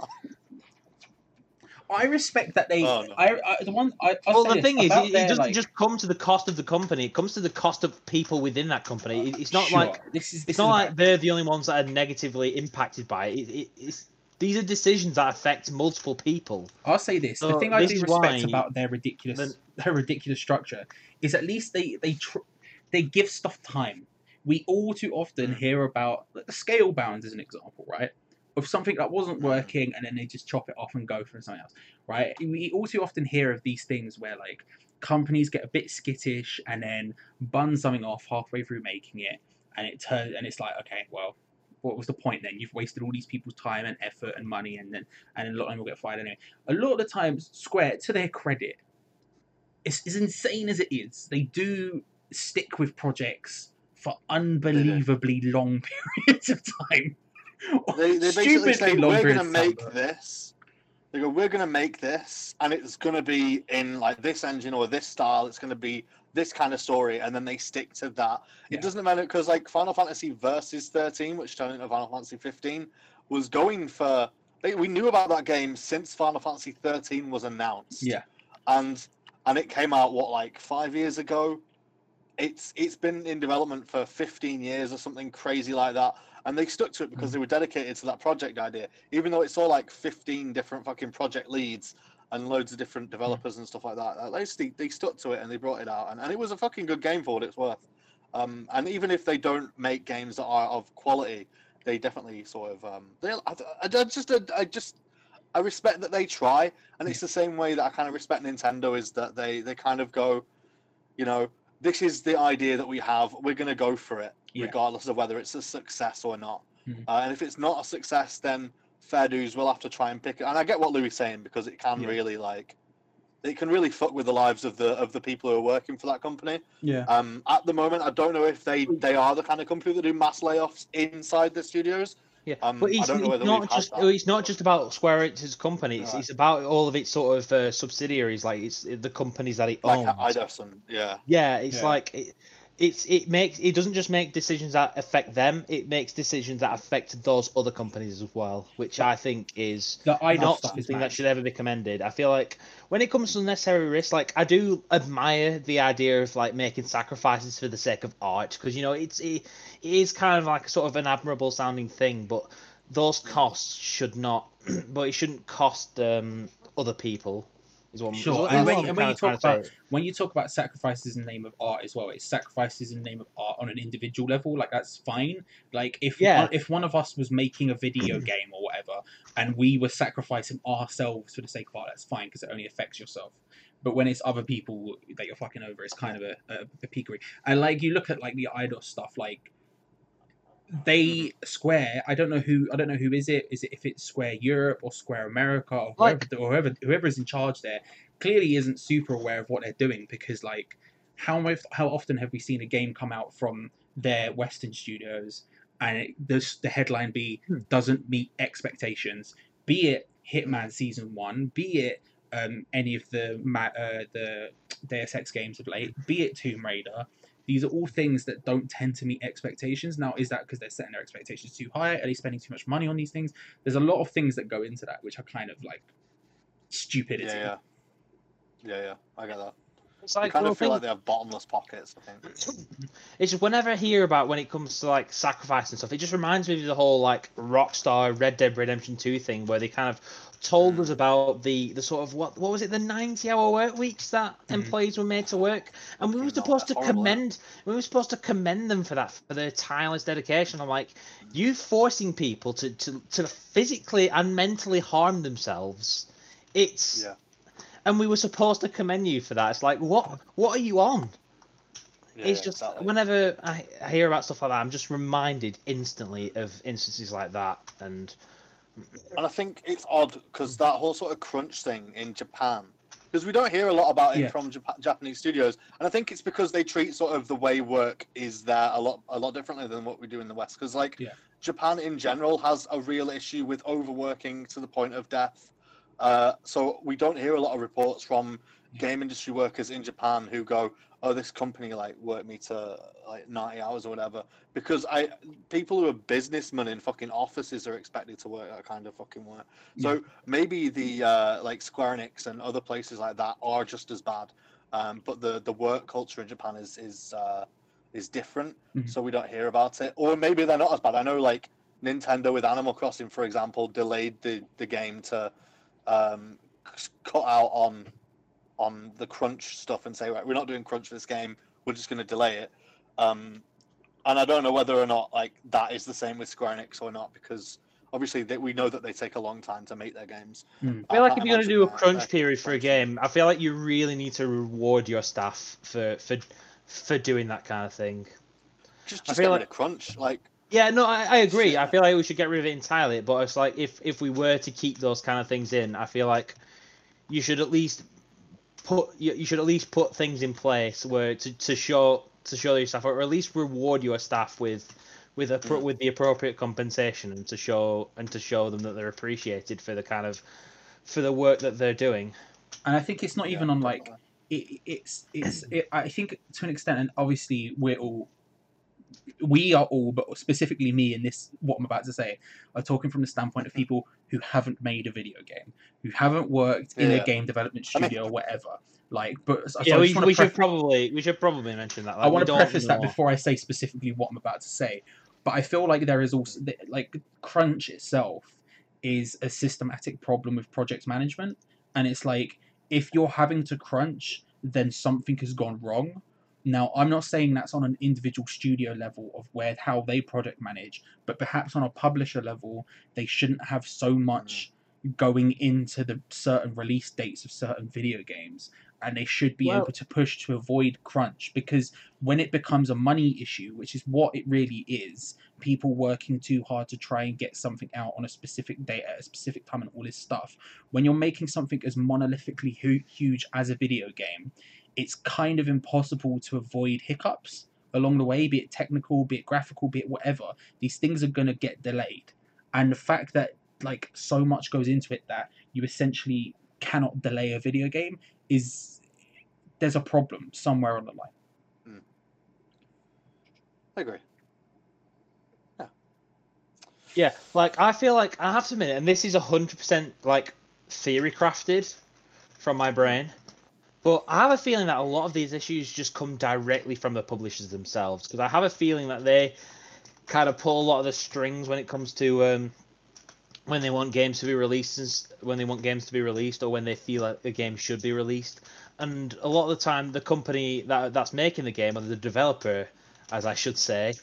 I respect that they. Oh, no. I, I the one. I, I'll Well, the thing is, it, it their, doesn't like- just come to the cost of the company. It comes to the cost of people within that company. It- it's not Sure, like this is. This it's is not about- like they're the only ones that are negatively impacted by it. it, it it's, these are decisions that affect multiple people. I'll say this: the So thing I do respect about their ridiculous, the- their ridiculous structure, is at least they they tr- they give stuff time. we all too often Mm. hear about like, the Scalebounds as an example, right? Of something that wasn't Mm. working and then they just chop it off and go for something else, right? We all too often hear of these things where like companies get a bit skittish and then bun something off halfway through making it, and it turns and it's like, okay, well, what was the point then? You've wasted all these people's time and effort and money, and then and a lot of them will get fired anyway. A lot of the times, Square, to their credit, it's as insane as it is, they do stick with projects for unbelievably long periods of time. They, they basically say long we're gonna make this. They go, we're gonna make this, and it's gonna be in like this engine or this style. It's gonna be this kind of story, and then they stick to that. Yeah. It doesn't matter because like Final Fantasy Versus 13, which turned into Final Fantasy 15, was going for. They, we knew about that game since Final Fantasy 13 was announced. Yeah. and and it came out what like five years ago. It's it's been in development for 15 years or something crazy like that, and they stuck to it because they were dedicated to that project idea. Even though it saw like 15 different fucking project leads and loads of different developers and stuff like that, at least they, they stuck to it and they brought it out, and, and it was a fucking good game for what it's worth. Um, and even if they don't make games that are of quality, they definitely sort of um, they. I, I, I just I just I respect that they try, and it's the same way that I kind of respect Nintendo is that they they kind of go, you know, this is the idea that we have. We're going to go for it, Yeah. regardless of whether it's a success or not. Mhm. Uh, and if it's not a success, then fair dues. We'll have to try and pick it. And I get what Louis is saying because it can Yeah. really like, it can really fuck with the lives of the of the people who are working for that company. Yeah. Um, at the moment, I don't know if they they are the kind of company that do mass layoffs inside the studios. Yeah, Um, but I it's, don't know it's not just that. it's not just about Square Enix's company. It's, Right. it's about all of its sort of uh, subsidiaries, like it's the companies that it Like owns. Eidos and yeah, Yeah, it's Yeah. like it, it's it makes it doesn't just make decisions that affect them. It makes decisions that affect those other companies as well, which I think is idol not something that should ever be commended. I feel like when it comes to unnecessary risk, like I do admire the idea of like making sacrifices for the sake of art, because you know it's it, it is kind of like sort of an admirable sounding thing, but those costs should not, but it shouldn't cost um other people. Is what I'm, Sure, is what- and when- I'm and when you talk about- say. when you talk about sacrifices in the name of art as well, it's sacrifices in the name of art on an individual level. Like that's fine. Like if Yeah. one, if one of us was making a video game or whatever, and we were sacrificing ourselves for the sake of art, that's fine because it only affects yourself. But when it's other people that you're fucking over, it's kind of a, a, a peakery. And like you look at like the Eidos stuff, like they Square. I don't know who. I don't know who is it. Is it if it's Square Europe or Square America or whoever, Like- or whoever is in charge there clearly isn't super aware of what they're doing because like how much how often have we seen a game come out from their Western studios and it, this, the headline be Hmm. doesn't meet expectations, be it Hitman season one, be it um, any of the uh, the Deus Ex games of late, be it Tomb Raider. These are all things that don't tend to meet expectations. Now, is that because they're setting their expectations too high? Are they spending too much money on these things? There's a lot of things that go into that, which are kind of like stupidity. yeah, yeah, yeah, yeah. I get that. It's I like kind well, of feel like they have bottomless pockets. I think. It's just whenever I hear about when it comes to like sacrifice and stuff, it just reminds me of the whole like Rockstar Red Dead Redemption 2 thing where they kind of told us about the the sort of what what was it the 90 hour work weeks that Mhm. employees were made to work and we were supposed to that's horrible, isn't it? commend we were supposed to commend them for that for their tireless dedication i'm like you forcing people to to, to physically and mentally harm themselves it's Yeah. and we were supposed to commend you for that it's like what what are you on Yeah, it's just exactly. whenever I, I hear about stuff like that, I'm just reminded instantly of instances like that. And And I think it's odd because that whole sort of crunch thing in Japan, because we don't hear a lot about it Yeah. from Jap- Japanese studios, and I think it's because they treat sort of the way work is there a lot a lot differently than what we do in the West. Because like Yeah. Japan in general has a real issue with overworking to the point of death. Uh, so we don't hear a lot of reports from game industry workers in Japan who go, "Oh, this company like worked me to like 90 hours or whatever." Because I people who are businessmen in fucking offices are expected to work that kind of fucking work. So maybe the uh, like Square Enix and other places like that are just as bad, um, but the the work culture in Japan is is uh, is different, Mhm. so we don't hear about it. Or maybe they're not as bad. I know like Nintendo with Animal Crossing, for example, delayed the the game to um, cut out on on the crunch stuff and say right, we're not doing crunch for this game. We're just going to delay it. Um, and I don't know whether or not like that is the same with Square Enix or not because obviously they, we know that they take a long time to make their games. Hmm. I feel like if you're going to do a crunch that period for a game, I feel like you really need to reward your staff for for for doing that kind of thing. just I just feel get like- rid of crunch. Like Yeah, no, I, I agree. I feel like we should get rid of it entirely. But it's like if if we were to keep those kind of things in, I feel like you should at least put you, you should at least put things in place where to, to show to show your staff or at least reward your staff with with a Mm. with the appropriate compensation and to show and to show them that they're appreciated for the kind of for the work that they're doing. And I think it's not yeah, even on like it, it's it's it, I think to an extent, and obviously we're all we are all, but specifically me in this what I'm about to say, are talking from the standpoint of people who haven't made a video game, who haven't worked in a game development I mean- studio or whatever. Like, but so yeah, I we, just wanna we should probably we should probably mention that. Like, I want to preface that before I say specifically what I'm about to say. But I feel like there is also like crunch itself is a systematic problem with project management, and it's like if you're having to crunch, then something has gone wrong. Now, I'm not saying that's on an individual studio level of where how they project manage, but perhaps on a publisher level, they shouldn't have so much mm. going into the certain release dates of certain video games, and they should be Well- able to push to avoid crunch because when it becomes a money issue, which is what it really is, people working too hard to try and get something out on a specific date at a specific time and all this stuff. When you're making something as monolithically hu- huge as a video game, it's kind of impossible to avoid hiccups along the way, be it technical, be it graphical, be it whatever. These things are going to get delayed. And the fact that like so much goes into it that you essentially cannot delay a video game is there's a problem somewhere on the line. Hmm. I agree. Yeah, yeah, like I feel like I have to admit, and this is hundred percent like theory crafted from my brain, but I have a feeling that a lot of these issues just come directly from the publishers themselves because I have a feeling that they kind of pull a lot of the strings when it comes to um, when they want games to be released, when they want games to be released, or when they feel like a game should be released. And a lot of the time, the company that that's making the game, or the developer, as I should say,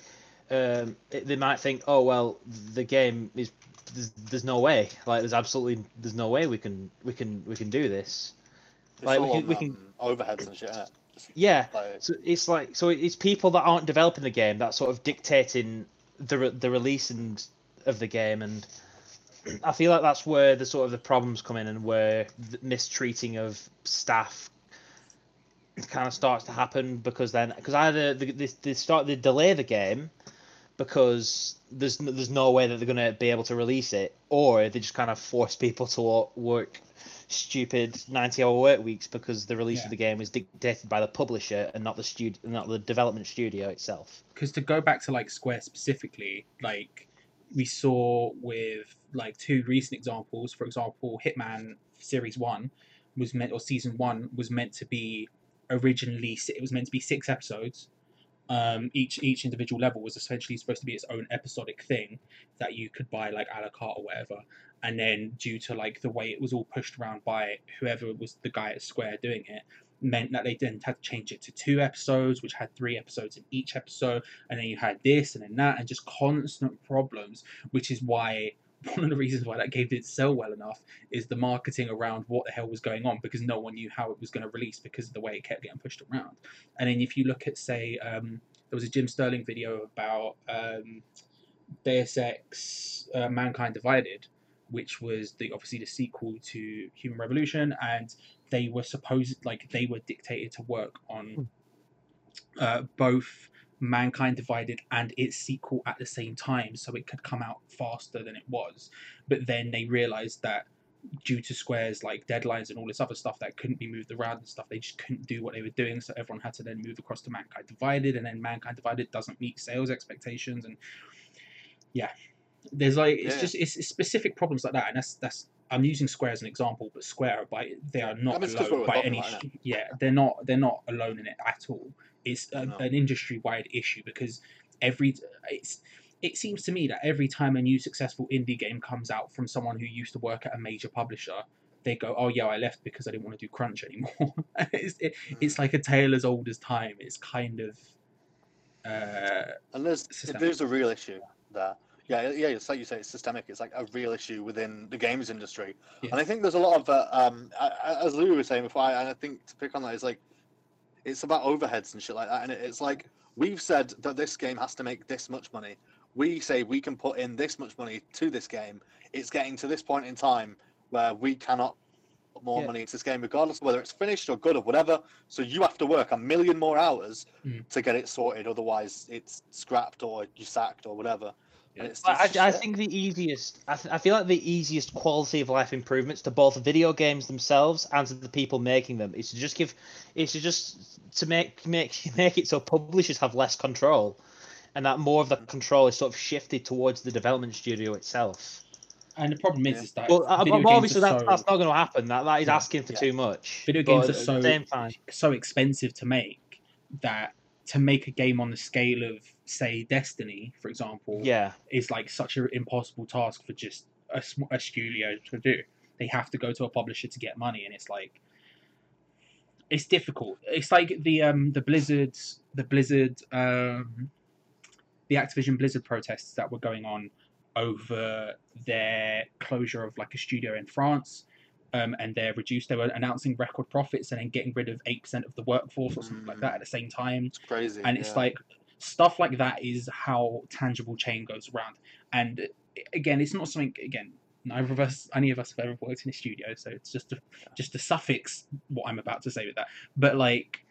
um, they might think, oh well, the game is there's, there's no way, like there's absolutely there's no way we can we can we can do this. It's Like, we can- we on, can- um, overheads and shit. Just, Yeah, like, so it's like so it's people that aren't developing the game that sort of dictating the re- the release and of the game, and I feel like that's where the sort of the problems come in and where the mistreating of staff kind of starts to happen because then because either they, they, they start they delay the game because there's there's no way that they're going to be able to release it or they just kind of force people to work stupid 90 hour work weeks because the release Yeah. of the game is dictated by the publisher and not the studio not the development studio itself because to go back to like Square specifically, like we saw with like two recent examples. For example, Hitman Series One was meant or Season One was meant to be originally it was meant to be six episodes. Um, each each individual level was essentially supposed to be its own episodic thing that you could buy like a la carte or whatever. And then due to like the way it was all pushed around by whoever was the guy at Square doing it, meant that they then had to change it to two episodes, which had three episodes in each episode, and then you had this and then that, and just constant problems, which is why one of the reasons why that game didn't sell well enough is the marketing around what the hell was going on because no one knew how it was going to release because of the way it kept getting pushed around. And then if you look at, say, um, there was a Jim Sterling video about um, Deus Ex uh, Mankind Divided, which was the obviously the sequel to Human Revolution, and they were supposed like they were dictated to work on uh, both Mankind Divided and its sequel at the same time, so it could come out faster than it was. But then they realized that due to Square's like deadlines and all this other stuff that couldn't be moved around and stuff, they just couldn't do what they were doing. So everyone had to then move across to Mankind Divided, and then Mankind Divided doesn't meet sales expectations, and yeah, there's like it's Yeah. just it's, it's specific problems like that, and that's that's. I'm using Square as an example, but Square by they are not alone by any. right yeah, they're not they're not alone in it at all. It's a, No. an industry wide issue because every it's it seems to me that every time a new successful indie game comes out from someone who used to work at a major publisher, they go, "Oh yeah, I left because I didn't want to do crunch anymore." it's, it, it's like a tale as old as time. It's kind of Uh, And there's there's a real issue there. Yeah, yeah, it's like you say, it's systemic. It's like a real issue within the games industry, and I think there's a lot of, uh, um, as Lou was saying before, and I think to pick on that is like, it's about overheads and shit like that, and it's like we've said that this game has to make this much money. We say we can put in this much money to this game. It's getting to this point in time where we cannot put more Yeah. money into this game, regardless of whether it's finished or good or whatever. So you have to work a million more hours Mm. to get it sorted. Otherwise, it's scrapped or you sacked or whatever. And it's I, I think the easiest, I, th- I feel like the easiest quality of life improvements to both video games themselves and to the people making them is to just give, is to just to make make make it so publishers have less control, and that more of the control is sort of shifted towards the development studio itself. and the problem is, Yeah. is that Well, uh, video but games obviously are that's, so, that's not going to happen. That that is Yeah, asking for yeah. too much. Video games But are so- same so expensive to make that to make a game on the scale of say Destiny, for example, Yeah, is like such an impossible task for just a, a studio to do. They have to go to a publisher to get money, and it's like it's difficult. It's like the um the Blizzard's the Blizzard um the Activision Blizzard protests that were going on over their closure of like a studio in France. Um, and they're reduced. They were announcing record profits and then getting rid of eight percent of the workforce or something like that at the same time it's crazy. and it's yeah. like stuff like that is how tangible chain goes around and again it's not something again neither of us any of us have ever worked in a studio so it's just a just a suffix what i'm about to say with that but like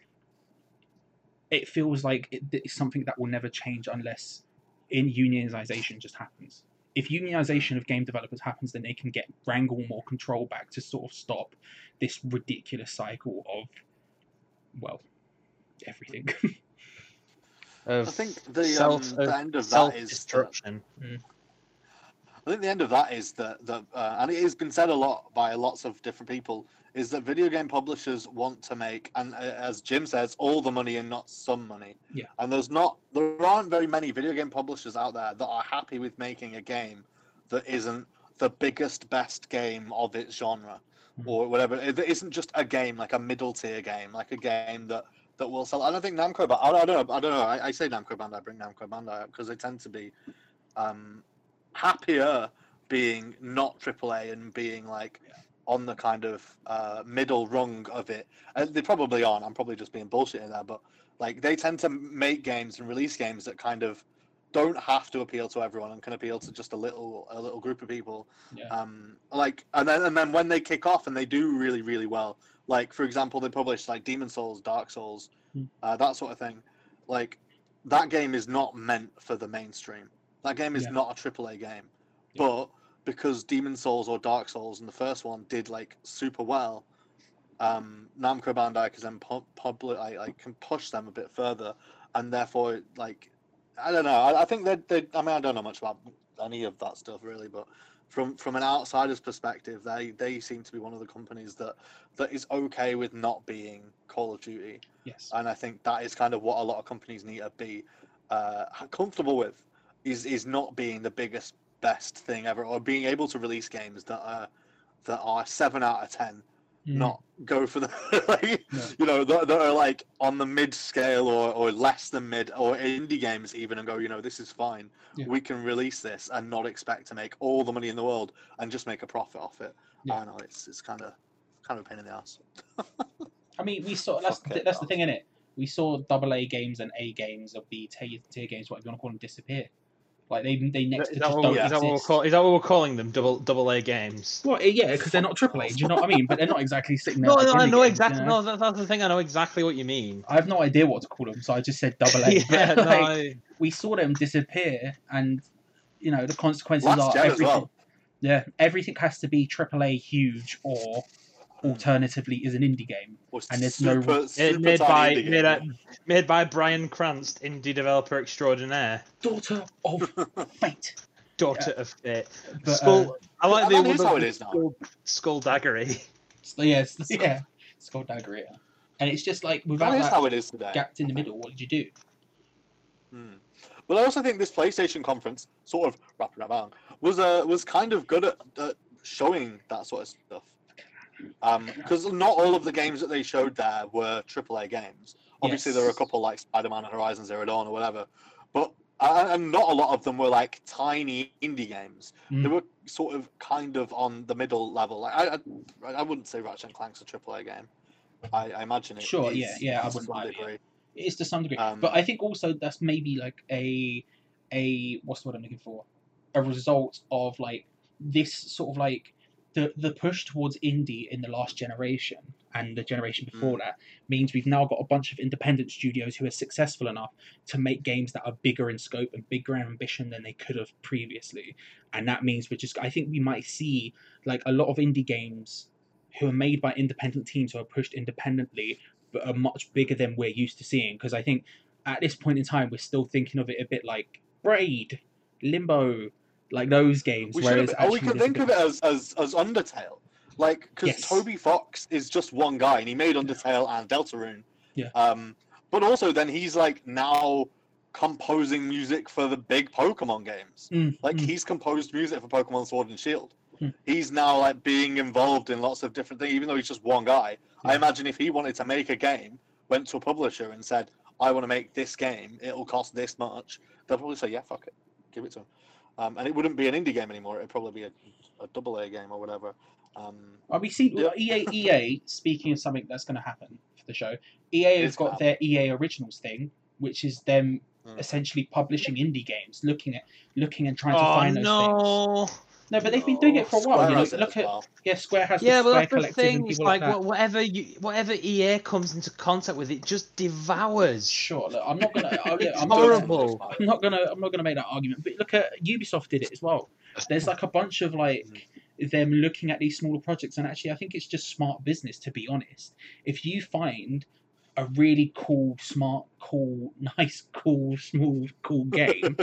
it feels like it, it's something that will never change unless in unionization just happens if unionization of game developers happens then they can get wrangle more control back to sort of stop this ridiculous cycle of well everything of I think the self, um, the end of that is self is that, destruction. I think the end of that is that that uh, and it has been said a lot by lots of different people is that video game publishers want to make and uh, as Jim says all the money and not some money. Yeah. And there's not there aren't very many video game publishers out there that are happy with making a game that isn't the biggest best game of its genre Mhm. or whatever. It isn't just a game like a middle tier game, like a game that that will sell. I don't think Namco, but I, I don't know. I don't know. I, I say Namco Bandai, I bring Namco Bandai up because they tend to be um, happier being not AAA and being like on the kind of uh, middle rung of it. And they probably aren't. I'm probably just being bullshitting there, but like they tend to make games and release games that kind of don't have to appeal to everyone and can appeal to just a little a little group of people yeah um like and then and then when they kick off and they do really really well like for example they published like demon souls dark souls Hmm. uh, that sort of thing like that game is not meant for the mainstream that game is Yeah. not a aaa game Yeah. but because demon souls or dark souls in the first one did like super well um namco bandai can then pu- public like, like can push them a bit further and therefore like i don't know i, I think that they i mean i don't know much about any of that stuff really but from from an outsider's perspective, they they seem to be one of the companies that that is okay with not being Call of Duty, yes and I think that is kind of what a lot of companies need to be uh, comfortable with, is is not being the biggest best thing ever, or being able to release games that are that are seven out of ten, Mm. not go for the like, Yeah. you know that, that are like on the mid scale or or less than mid or indie games even, and go you know this is fine, Yeah. we can release this and not expect to make all the money in the world and just make a profit off it. Yeah. I know it's it's kind of kind of a pain in the ass. I mean, we saw that's the, that's the thing in it. We saw double A games and A games or B tier, tier games, whatever you want to call them, disappear. Like they they next Is to that, just what, don't is, that what we're call, is that what we're calling them? Double double A games. Well, yeah, because they're not triple A. Do you know what I mean? But they're not exactly sitting there. No, like no, I know games, exactly. you know? No, that, that's the thing. I know exactly what you mean. I have no idea what to call them, so I just said double A. yeah, But, no, I- we saw them disappear, and you know the consequences Last are everything. well. Yeah, everything has to be triple A huge, or alternatively is an indie game. And there's no- super, It- super made by made, game. made by Brian Cranston, indie developer extraordinaire, Daughter of fate. daughter of fate. But, Skull. uh, I like that the, is the, how it is now. Skull, skulldaggery. So, yes, yeah, Skulldagger, yeah. And it's just like without That is that how it is today. gapped in the middle, what did you do? Hmm. But I also think this PlayStation conference, sort of wrapping around, was uh, was kind of good at, at showing that sort of stuff. Because not all of the games that they showed there were AAA games. Obviously, there are a couple like Spider-Man and Horizon Zero Dawn or whatever, but uh, and not a lot of them were like tiny indie games. They Mm. were sort of kind of on the middle level. Like I, I, I wouldn't say Ratchet and Clank's a AAA game. I, I imagine it. Sure, is yeah, yeah, I wouldn't some either, yeah. It is to some degree, Um, but I think also that's maybe like a a what's the word I'm looking for? A result of like this sort of like the the push towards indie in the last generation and the generation mm. before that means we've now got a bunch of independent studios who are successful enough to make games that are bigger in scope and bigger in ambition than they could have previously. And that means we're just I think we might see like a lot of indie games who are made by independent teams who are pushed independently but are much bigger than we're used to seeing. Because I think at this point in time, we're still thinking of it a bit like Braid, Limbo, like those games. We whereas have, or we could think of it as, as, as Undertale. Like, because Yes. Toby Fox is just one guy, and he made Undertale and Deltarune. Yeah. Um, but also, then he's like now composing music for the big Pokemon games. Mm, Like mm. he's composed music for Pokemon Sword and Shield. Hmm. He's now like being involved in lots of different things, even though he's just one guy. I imagine if he wanted to make a game, went to a publisher and said, "I want to make this game. It'll cost this much." They'll probably say, "Yeah, fuck it, give it to him." Um, and it wouldn't be an indie game anymore. It'd probably be a, a double A game or whatever. Um, Well, we see Yeah. EA. EA. Speaking of something that's going to happen for the show, EA has got their EA Originals thing, which is them Mm. essentially publishing indie games, looking at looking and trying to Oh find those things. No! No, but they've been doing it for a while. Square You know, has it look as at well. yeah, Square has Yeah, the but Square that's the Collective thing. It's people like like that. whatever you, whatever EA comes into contact with, it just devours. Sure, look, I'm not gonna. I- It's I'm not- horrible. I'm not gonna. I'm not gonna make that argument. But look at Ubisoft did it as well. There's like a bunch of like them looking at these smaller projects, and actually, I think it's just smart business. To be honest, if you find a really cool, smart, cool, nice, cool, smooth, cool game,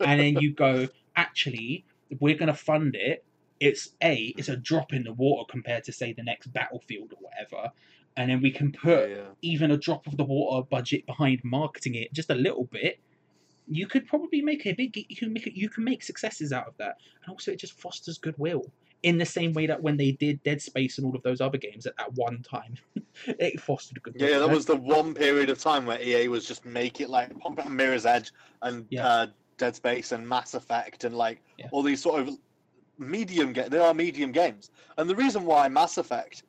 and then you go, actually, we're gonna fund it. It's a, it's a drop in the water compared to say the next Battlefield or whatever, and then we can put yeah. even a drop of the water budget behind marketing it just a little bit, you could probably make a big. You can make it, you can make successes out of that, and also it just fosters goodwill. In the same way that when they did Dead Space and all of those other games at that one time, it fostered goodwill. Yeah, that was the one period of time where EA was just make it like pump out Mirror's Edge and Yeah. uh, Dead Space and Mass Effect and like Yeah. all these sort of medium games. They are medium games, and the reason why Mass Effect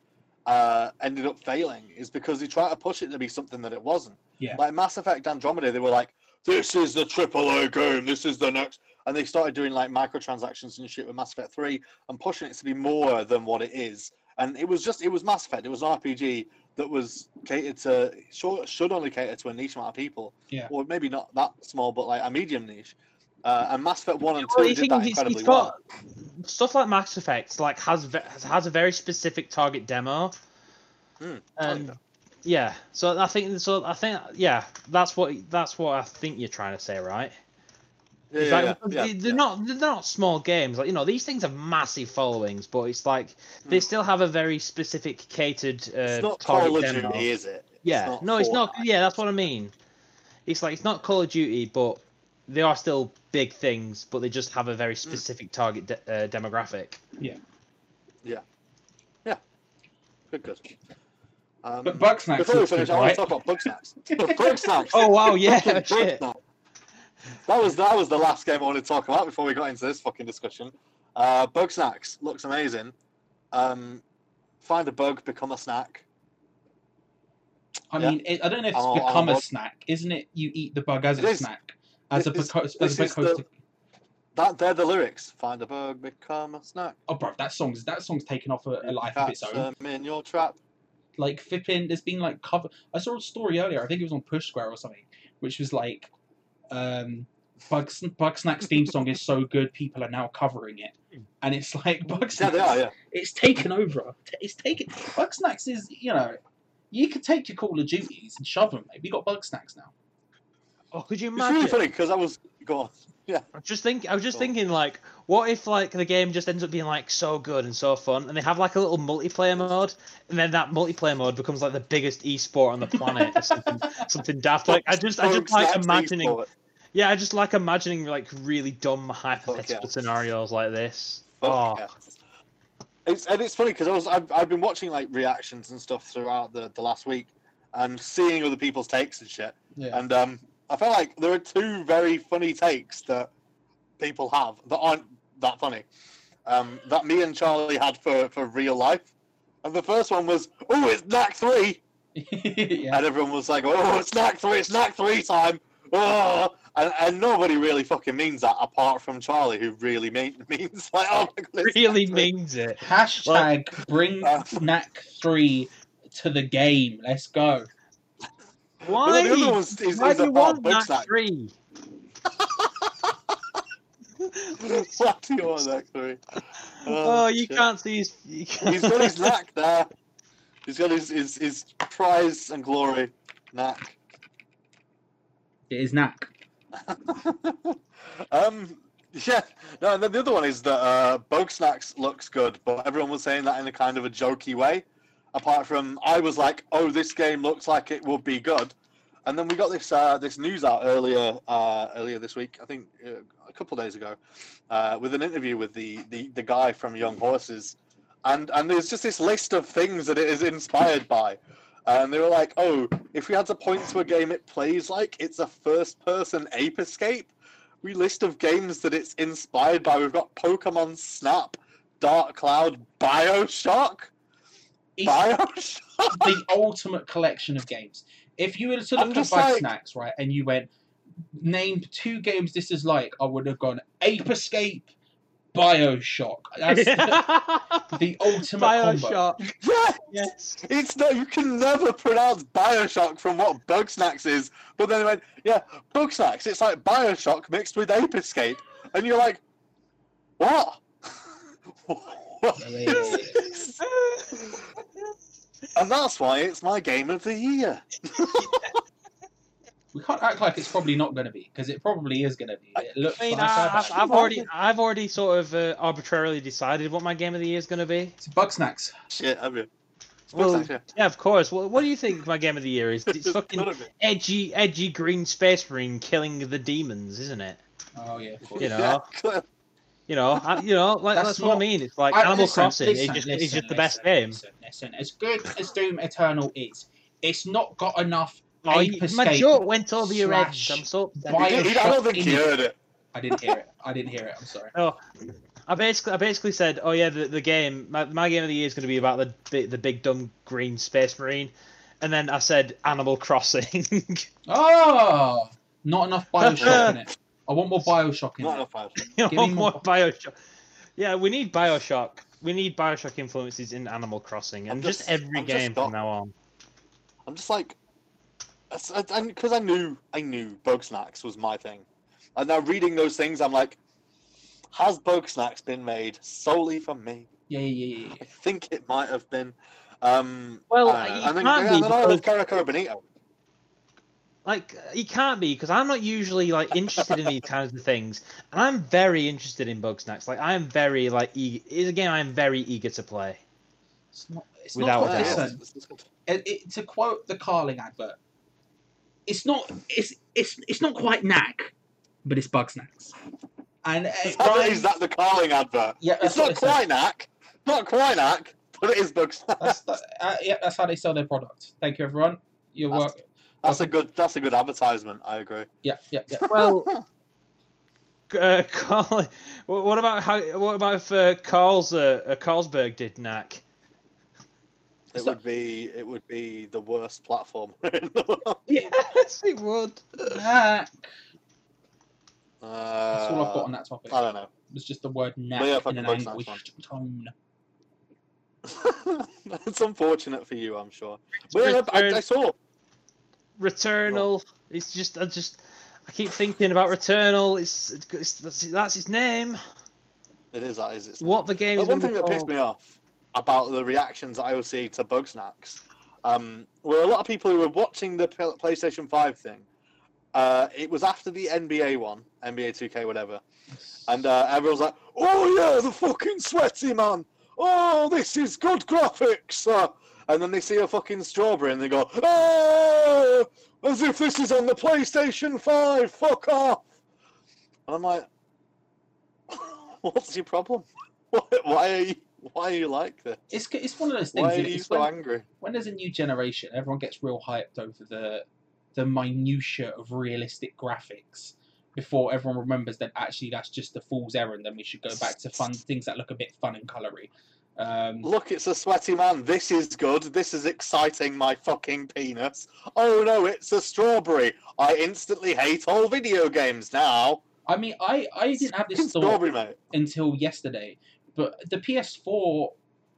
uh, ended up failing is because they tried to push it to be something that it wasn't. Yeah. Like Mass Effect Andromeda, they were like, "This is the AAA game. This is the next." And they started doing like microtransactions and shit with Mass Effect 3 and pushing it to be more than what it is. And it was just, it was Mass Effect. It was an RPG that was catered to, should, should only cater to a niche amount of people. Yeah. Or maybe not that small, but like a medium niche. Uh, and Mass Effect 1 and 2 Well, did that incredibly it's well. got stuff like Mass Effect, like has has a very specific target demo, Hmm, and okay. yeah. So I think so. I think yeah, that's what that's what I think you're trying to say, right? Yeah, yeah, like, yeah, yeah, they- they're yeah. not they're not small games. Like you know, these things have massive followings, but it's like they Hmm. still have a very specific catered uh, It's not Call of. Duty, is it? yeah, no, it's not. Yeah, that's what I mean. It's like it's not Call of Duty, but they are still big things, but they just have a Hmm. very specific target de- uh, demographic. Yeah. Yeah. Yeah. Good, good. Um, But Bugsnax Before we finish, I want to talk about Bugsnax. Bugsnax. Oh wow, yeah, Fucking shit. That was that was the last game I wanted to talk about before we got into this fucking discussion. Uh, Bugsnax looks amazing. Um, find a bug, become a snack. I Yeah. mean, it, I don't know if it's I'm become a board. snack, isn't it? You eat the bug as It a is. snack, as a is- as a the- That they're the lyrics. Find a bug, become a snack. Oh, bro, that song's that song's taken off a, a life of Catch its own. them in your trap. Like flipping, there's been like cover. I saw a story earlier. I think it was on Push Square or something, which was like, um, Bugs Bugsnax theme song is so good, people are now covering it, and it's like Bugsnax. Yeah, they are. Yeah. It's taken over. It's taken. Bugsnax is you know, you could take your Call of Duties and shove them. Mate. We got Bugsnax now. Oh, could you imagine? It's imagine? really funny because I was go on. I was just think I was just Go on. thinking like, what if like the game just ends up being like so good and so fun, and they have like a little multiplayer mode, and then that multiplayer mode becomes like the biggest esport on the planet or something, something daft. Like I just I just like Bugsnax imagining, esport. yeah, I just like imagining like really dumb hypothetical yeah. scenarios like this. Fuck Oh, yeah. It's and it's funny because I was I've, I've been watching like reactions and stuff throughout the, the last week, and seeing other people's takes and shit. Yeah. And um, I felt like there are two very funny takes that people have that aren't that funny. Um, that me and Charlie had for, for real life. And the first one was, oh, it's Knack 3. yeah. And everyone was like, oh, it's Knack 3, it's Knack 3 time. Oh. And, and nobody really fucking means that apart from Charlie, who really mean, means, like, oh my god. really means it. Hashtag bring Uh, Knack 3 to the game. Let's go. Well, Why? the other one is, is, Why is do you want that Bugsnax. three? Why do you want that 3? Oh, you shit. can't see his. You can't... He's got his knack there. He's got his, his, his prize and glory knack. It is Knack. um, yeah. No, and then the other one is that uh, Snacks looks good, but everyone was saying that in a kind of a jokey way. Apart from, I was like, "Oh, this game looks like it will be good," and then we got this uh, this news out earlier uh, earlier this week. I think uh, a couple days ago, uh, with an interview with the, the, the guy from Young Horses, and and there's just this list of things that it is inspired by. And they were like, "Oh, if we had to point to a game it plays like, it's a first-person ape escape." We list of games that it's inspired by. We've got Pokemon Snap, Dark Cloud, Bioshock, It's Bioshock. the ultimate collection of games. If you were to I'm look at just Bug like- Snacks, right, and you went, name two games this is like, I would have gone Ape Escape, Bioshock. That's the, the ultimate combo. Bioshock. Yeah, Yes. it's no. You can never pronounce Bioshock from what Bugsnax is. But then they went, yeah, Bugsnax. It's like Bioshock mixed with Ape Escape, and you're like, what? what Yeah, yeah, is yeah, yeah. this? And that's why it's my game of the year. We can't act like it's probably not going to be, because it probably is going to be. It looks I mean, like I, I've. I've already, I've already sort of uh, arbitrarily decided what my game of the year is going to be. It's Bugsnax. Shit, have you? Well, Bugsnax, yeah. Yeah, of course. Well, what do you think my game of the year is? It's fucking None of it. edgy, edgy green space marine killing the demons, isn't it? Oh, yeah, of course. You know, You know, I, you know, like That's that's, what I mean. It's like I- Animal listen, Crossing listen, is just, listen, is just the best listen, game. Listen, listen. As good as Doom Eternal is, it's not got enough Oh, you- my joke went over your head. I'm so upset. Bio- He- he- I don't think he heard it. I didn't hear it. I didn't hear it. I'm sorry. No, I basically, I basically said, oh yeah, the, the game, my, my game of the year is going to be about the big, the big dumb green space marine, and then I said Animal Crossing. Oh, not enough Bioshock in it. I want more Bioshock in Not it. Bioshock. you Give me more more- Bioshock. Yeah, we need Bioshock. We need Bioshock influences in Animal Crossing, and I'm just, just- every I'm just game got- from now on. I'm just like, because I knew I knew Bugsnax was my thing, and now reading those things, I'm like, has Bugsnax been made solely for me? Yeah, yeah, yeah, yeah. I think it might have been. Um, Well, I don't it and then, yeah, be and then I love because- Caraco Benito. Like he can't be because I'm not usually like interested in these kinds of things, and I'm very interested in Bugsnax. Like I am very like eager. It's a game I am very eager to play. It's not. It's Without not. a doubt. Listen, It's- it's good. it, it, to quote the Carling advert, it's not. It's it's it's not quite knack, but it's Bugsnax. And uh, Is that, is that the Carling advert? yeah, It's not it quite knack, not quite knack, but it is Bugsnax. That's that, uh, yeah, that's how they sell their product. Thank you, everyone. Your That's- work. That's a good. That's a good advertisement. I agree. Yeah, yeah, yeah. Well, uh, Carl, what what about how? What about if uh, Carl's uh, uh, Carlsberg did knack? It So- would be. It would be the worst platform in the world. Yes, it would. Knack. Uh, That's all I've got on that topic. I don't know. It's just the word knack yeah, in an bug anguished tone. That's unfortunate for you, I'm sure. But yeah, I, I saw. Returnal. It's just I just I keep thinking about Returnal. It's, it's that's, that's its name. It is that is. What the game But one thing that pissed me off about the reactions I would see to Bugsnax um, were a lot of people who were watching the PlayStation 5 thing. Uh, it was after the NBA one, NBA 2K, whatever. And uh, everyone's like, oh yeah, the fucking sweaty man. Oh, this is good graphics. Uh, and then they see a fucking strawberry and they go, oh, as if this is on the PlayStation 5. Fuck off. And I'm like, what's your problem? Why why are you Why are you like this? It's it's one of those things. Why are you so when, angry? when there's a new generation, everyone gets real hyped over the the minutia of realistic graphics before everyone remembers that actually that's just a fool's errand and we should go back to fun things that look a bit fun and colory. Um, Look, it's a sweaty man. This is good. This is exciting my fucking penis. Oh no, it's a strawberry. I instantly hate all video games now. I mean, I, I didn't have this thought strawberry, mate. until yesterday, but the PS4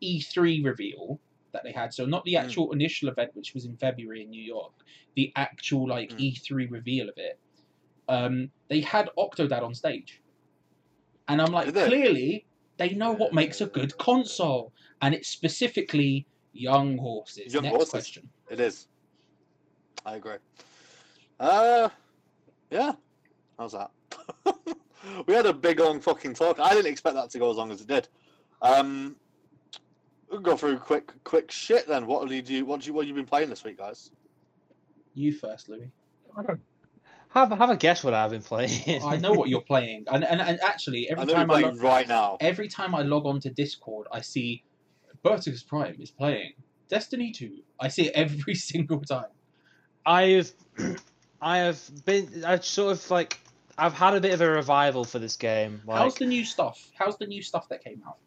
E3 reveal that they had, so not the Mm. actual initial event, which was in February in New York, the actual like Mm. E3 reveal of it, um, they had Octodad on stage, and I'm like, clearly they know what makes a good console, and it's specifically young horses. Young Next horses. question. It is. I agree. Uh, yeah. How's that? we had a big long fucking talk. I didn't expect that to go as long as it did. Um, we'll go through quick, quick shit then. What do you do? What do you, what have you been playing this week, guys? You first, Louis. Have have a guess what I've been playing. I know what you're playing, and and, and actually every know you're time I log, right now. every time I log on to Discord, I see Vertex Prime is playing Destiny 2. I see it every single time. I've I have been I've sort of like I've had a bit of a revival for this game. Like, How's the new stuff? How's the new stuff that came out?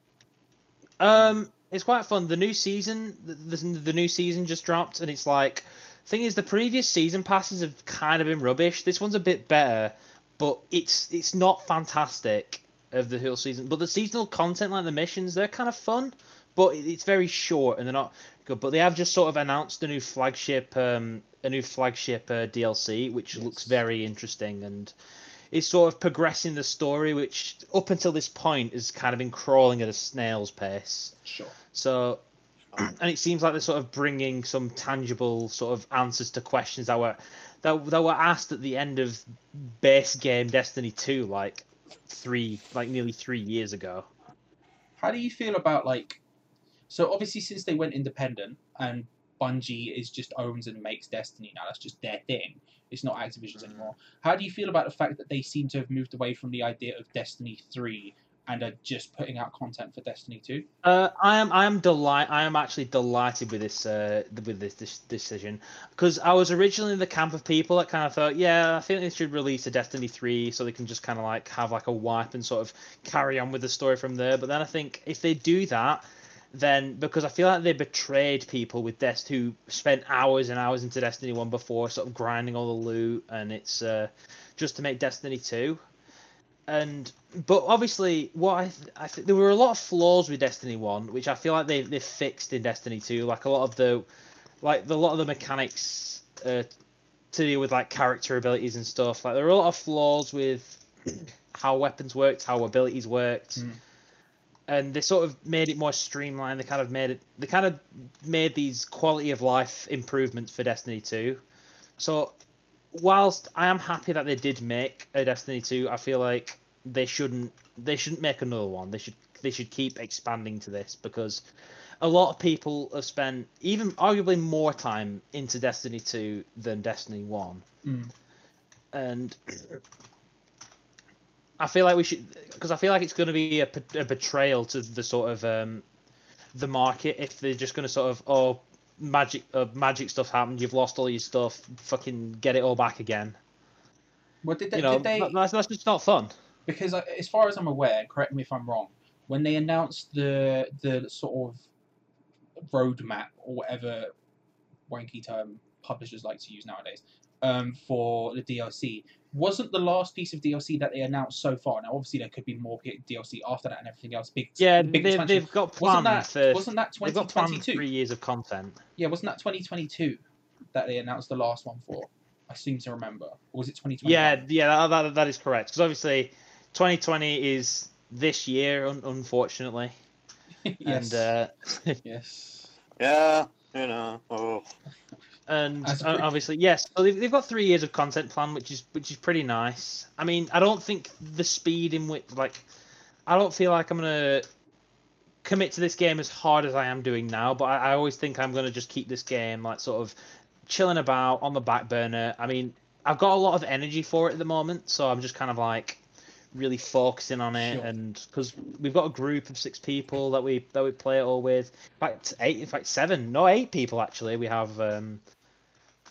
Um, it's quite fun. The new season, the, the, the new season just dropped, and it's like, thing is, the previous season passes have kind of been rubbish. This one's a bit better, but it's it's not fantastic of the whole season. But the seasonal content, like the missions, they're kind of fun, but it's very short and they're not good. But they have just sort of announced a new flagship, um, a new flagship uh, DLC, which looks very interesting and. is sort of progressing the story, which up until this point has kind of been crawling at a snail's pace. Sure. So, and it seems like they're sort of bringing some tangible sort of answers to questions that were that, that were asked at the end of base game Destiny 2, like three, like nearly three years ago. How do you feel about like? So obviously, since they went independent and Bungie is just owns and makes Destiny now, that's just their thing. It's not Activision's Mm. anymore. How do you feel about the fact that they seem to have moved away from the idea of Destiny three and are just putting out content for Destiny two? Uh, I am I am delight I am actually delighted with this uh with this, this decision because I was originally in the camp of people that kind of thought yeah I think they should release a Destiny three so they can just kind of like have like a wipe and sort of carry on with the story from there. But then I think if they do that, then because I feel like they betrayed people with Dest who spent hours and hours into Destiny one before, sort of grinding all the loot, and it's uh, just to make Destiny two. And but obviously, what I, th- I th- there were a lot of flaws with Destiny one, which I feel like they they fixed in Destiny two. Like a lot of the, like the lot of the mechanics uh, to do with like character abilities and stuff. Like there were a lot of flaws with how weapons worked, how abilities worked, Mm. and they sort of made it more streamlined. They kind of made it. They kind of made these quality of life improvements for Destiny two. So whilst I am happy that they did make a Destiny 2, I feel like they shouldn't they shouldn't make another one. They should they should keep expanding to this because a lot of people have spent even arguably more time into Destiny 2 than Destiny 1. Mm. And I feel like we should because I feel like it's going to be a betrayal to the sort of um, the market if they're just going to sort of oh magic uh, magic stuff happened you've lost all your stuff fucking get it all back again What did they? you know did they that- that's, that's just not fun because I- as far as I'm aware, correct me if I'm wrong, when they announced the the sort of roadmap or whatever wanky term publishers like to use nowadays um, for the DLC, wasn't the last piece of DLC that they announced so far. Now, obviously, there could be more DLC after that and everything else. Big, yeah big they've, expansion. they've got wasn't that for wasn't that they've got 2022? three years of content Yeah, wasn't that 2022 that they announced the last one for? I seem to remember. Or was it 2020? yeah yeah that, that, that is correct because obviously 2020 is this year un- unfortunately yes. and uh, yes. Yeah, you know. Oh, and uh, pretty- obviously yes so they've, they've got three years of content plan which is which is pretty nice i mean i don't think the speed in which like i don't feel like i'm gonna commit to this game as hard as i am doing now but i, I always think i'm gonna just keep this game like sort of chilling about on the back burner i mean i've got a lot of energy for it at the moment so i'm just kind of like really focusing on it, Sure. and because we've got a group of six people that we that we play it all with. In fact, eight, in fact, seven, no, eight people actually. We have um,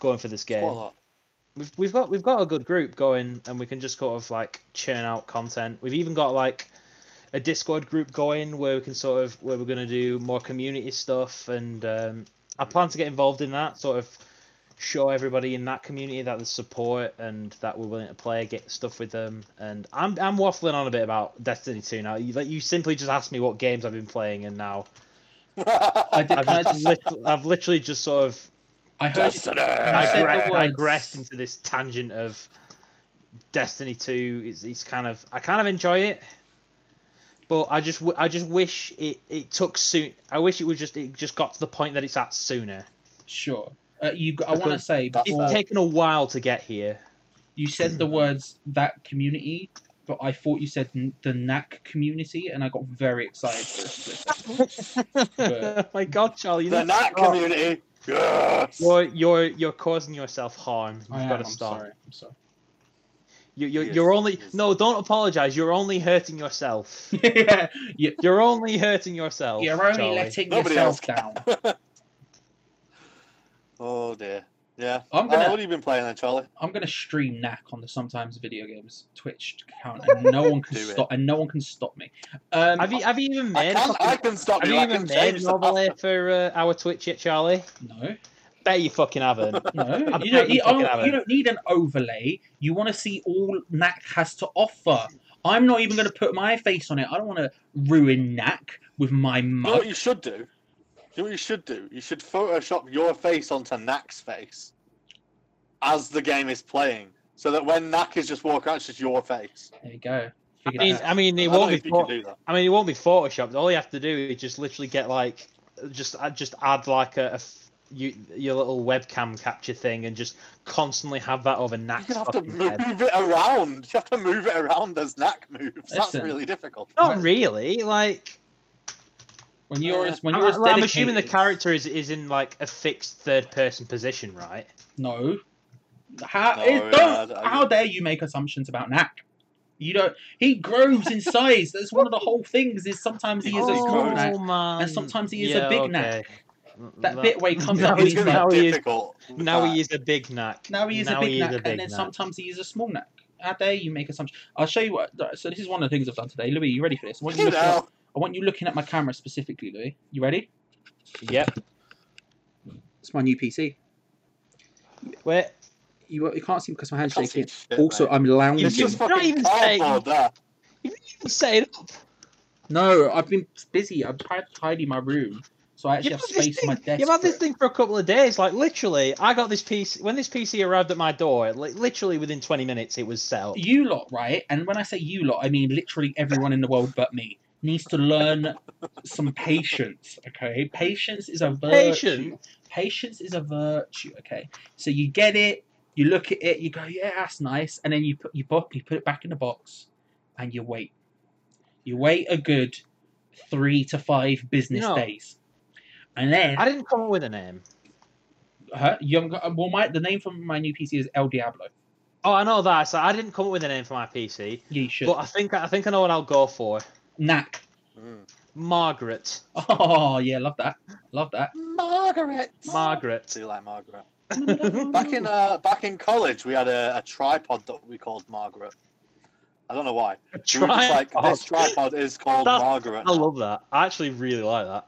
going for this game. lot. We've we've got we've got a good group going, and we can just sort of like churn out content. We've even got like a Discord group going where we can sort of where we're gonna do more community stuff, and um, I plan to get involved in that. Sort of show everybody in that community that there's support and that we're willing to play, get stuff with them. And I'm I'm waffling on a bit about Destiny 2 now. You, like you simply just asked me what games I've been playing, and now I did. I've, Can I just, just, lit- I've literally just sort of I heard. Destiny! I digre- digressed into this tangent of Destiny 2. It's, it's kind of I kind of enjoy it, but I just I just wish it, it took soon. I wish it was just it just got to the point that it's at sooner. Sure. Uh, you. I want to say that's before It's taken a while to get here. you said the words that community, but I thought you said the knack community, and I got very excited for a split second. oh my God, Charlie, you the need to Nat stop. community. Yes. You're you're you're causing yourself harm. You've I am, got to I'm stop. sorry. I'm sorry. You, you're, Yes, you're only yes. no. Don't apologize. You're only hurting yourself. yeah, you, You're only hurting yourself. you're only Charlie. letting Nobody yourself down. oh dear. Yeah. I'm Uh, gonna- what have you been playing then, Charlie? I'm gonna stream knack on the sometimes video games Twitch account, and no one can stop. And no one can stop me. Um, Have you have you even made? a can, fucking- I can stop have you. you I even can made change an overlay for uh, our Twitch yet, Charlie? no, Bet you fucking haven't. no. You, don't, you you, fucking don't, haven't. you don't need an overlay. You want to see all knack has to offer. I'm not even gonna put my face on it. I don't want to ruin knack with my You know mug. what you should do? You know what you should do? You should Photoshop your face onto Knack's face as the game is playing, so that when Knack is just walking out, it's just your face. There you go. I mean, that. I mean, it don't won't be. pho- can do that. I mean, it won't be photoshopped. All you have to do is just literally get like, just uh, just add like a, a f- you, your little webcam capture thing and just constantly have that over knack. You have to fucking head. move it around. You have to move it around as Knack moves. That's really difficult. Not really. Like, when you're uh, as when I'm, you're as I'm assuming the character is is in like a fixed third person position, right? No. How No, it- don't, I- I- how dare you make assumptions about Knack? You don't. He grows in size. That's one of the whole things. Is sometimes he is a Oh, small Knack. man. and sometimes he is a big okay. Knack. That No- bit where he comes now up he's he's, now be he is difficult. now he is a big Knack. Now he is Now a big he is Knack, a big and then Knack. sometimes he is a small Knack. How dare you make assumptions? I'll show you what. So this is one of the things I've done today. Louis, you ready for this? I want you, You looking know, I want you looking at my camera specifically, Louis. You ready? Yep. It's my new PC. Wait. You, you can't see because my hand's can't see shaking. shit, Also, mate. I'm lounging. it's just You're not fucking even saying- cardboard there. You didn't even set it up. No, I've been busy. I've tried to tidy my room, so I actually You've have had this space on my thing- desk. You've had for this it. thing for a couple of days. Like literally, I got this PC when this PC arrived at my door. Like literally within 20 minutes, it was set up. You lot, right? And when I say you lot, I mean literally everyone in the world but me needs to learn some patience. Okay, patience is a virtue. Patience? Patience is a virtue. Okay, so you get it, you look at it, you go, yeah, that's nice, and then you put you put you put it back in the box, and you wait. You wait a good three to five business days, and then I didn't come up with a name. Huh? Young, uh, well, my the name from my new PC is El Diablo. Oh, I know that. So I didn't come up with a name for my PC, you should. but I think I think I know what I'll go for. Knack. Mm. Margaret. Oh yeah, love that. Love that. Margaret. Margaret. Do you like Margaret? Back in uh, back in college, we had a, a tripod that we called Margaret. I don't know why. Were just like Tripod. this tripod is called That's- Margaret. I love that. I actually really like that.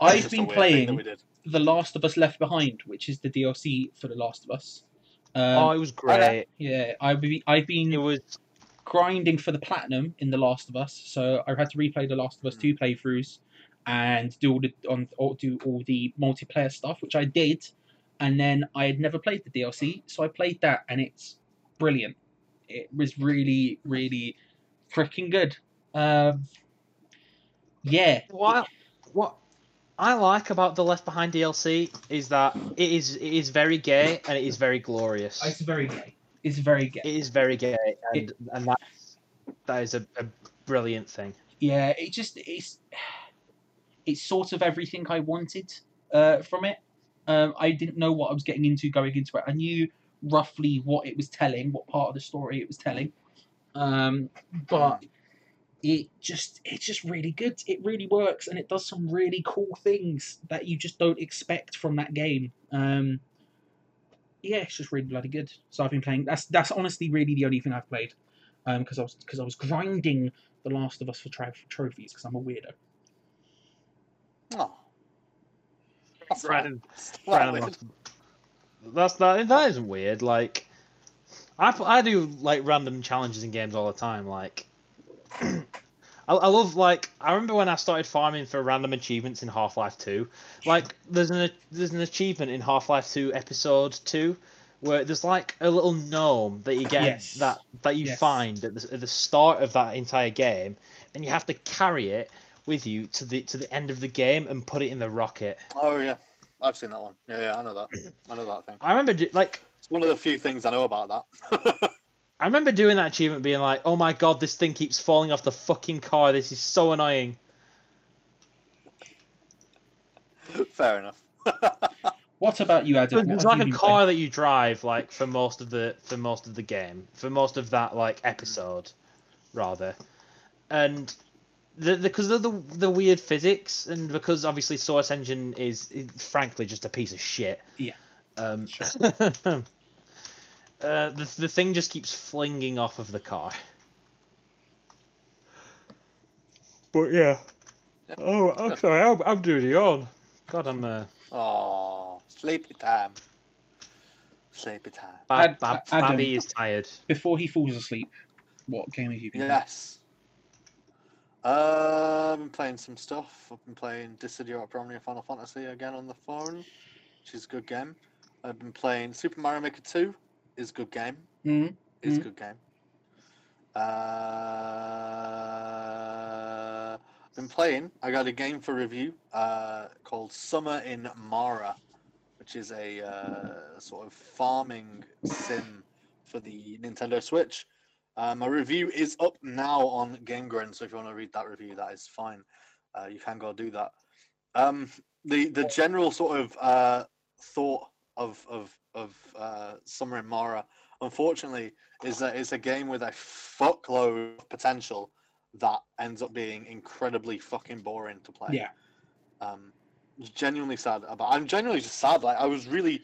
I've been weird thing that playing. The Last of Us Left Behind, which is the DLC for The Last of Us. Um, oh, it was great. yeah, I've been, I've been It was grinding for the platinum in The Last of Us, so I had to replay The Last of Us two playthroughs and do all the on or do all the multiplayer stuff, which I did, and then I had never played the DLC, so I played that, and it's brilliant. It was really, really freaking good. Um, yeah, what what I like about the Left Behind DLC is that it is it is very gay and it is very glorious. it's very gay. It's very gay. It is very gay and and that's that is a, a brilliant thing. yeah, it just it's it's sort of everything I wanted uh, from it. Um, I didn't know what I was getting into going into it. I knew roughly what it was telling, what part of the story it was telling. um, but it just it's just really good. It really works, and it does some really cool things that you just don't expect from that game. Um, yeah, it's just really bloody good. So I've been playing. That's that's honestly really the only thing I've played, um, because I was because I was grinding The Last of Us for tra- trophies because I'm a weirdo. Oh. That's Brandon, Well, Brandon wants- That's that. That isn't weird. Like, I I do like random challenges in games all the time. Like, I, I love like I remember when I started farming for random achievements in Half Life Two. Like, there's an there's an achievement in Half Life Two Episode Two where there's like a little gnome that you get Yes. that that you Yes. find at the, at the start of that entire game, and you have to carry it with you to the to the end of the game and put it in the rocket. Oh yeah, I've seen that one. Yeah, yeah, I know that. I know that thing. I remember like It's one of the few things I know about that. I remember doing that achievement, being like, "Oh my god, this thing keeps falling off the fucking car. This is so annoying." Fair enough. What about you, Adam? What It's like a been car that you drive, like for most of the for most of the game, for most of that like episode, rather, and the because of the the weird physics and because obviously Source Engine is, is frankly just a piece of shit. Yeah. Um. uh, the the thing just keeps flinging off of the car. But yeah. Oh, I'm sorry. I'm, I'm doing it on. God, I'm uh, Oh, sleepy time. Sleepy time. Bab, Ad- Bab, Adam. Babby is tired. Before he falls asleep, what game have you been? playing? Yes. Uh, I've been playing some stuff. I've been playing Dissidia Omnia Final Fantasy again on the phone, which is a good game. I've been playing Super Mario Maker 2, is good game. Mhm. Is a Mhm. good game. Uh, I've been playing. I got a game for review uh, called Summer in Mara, which is a uh, sort of farming sim for the Nintendo Switch. Uh, my review is up now on GameGrin, so if you want to read that review, that is fine. Uh, you can go do that. Um, the the general sort of uh, thought of of of uh, Summer in Mara, unfortunately, is that it's a game with a fuckload of potential that ends up being incredibly fucking boring to play. Yeah. Um, genuinely sad about. I'm genuinely just sad. Like I was really.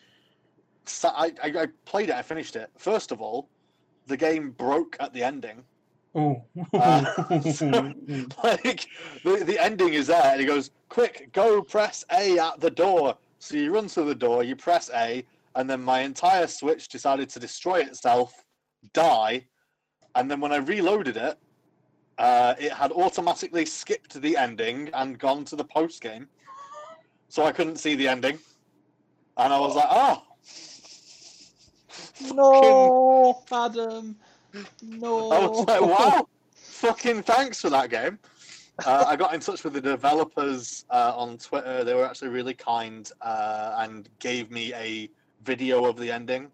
Sad. I, I I played it. I finished it. First of all, the game broke at the ending. Oh. Uh, so, like the, the ending is there and he goes quick go press a at the door so you run to the door you press a and then my entire switch decided to destroy itself die and then when i reloaded it uh, it had automatically skipped the ending and gone to the post game so i couldn't see the ending and i was like oh No, Adam. No. I was like, wow, fucking thanks for that game. Uh, I got in touch with the developers uh, on Twitter. They were actually really kind uh, and gave me a video of the ending.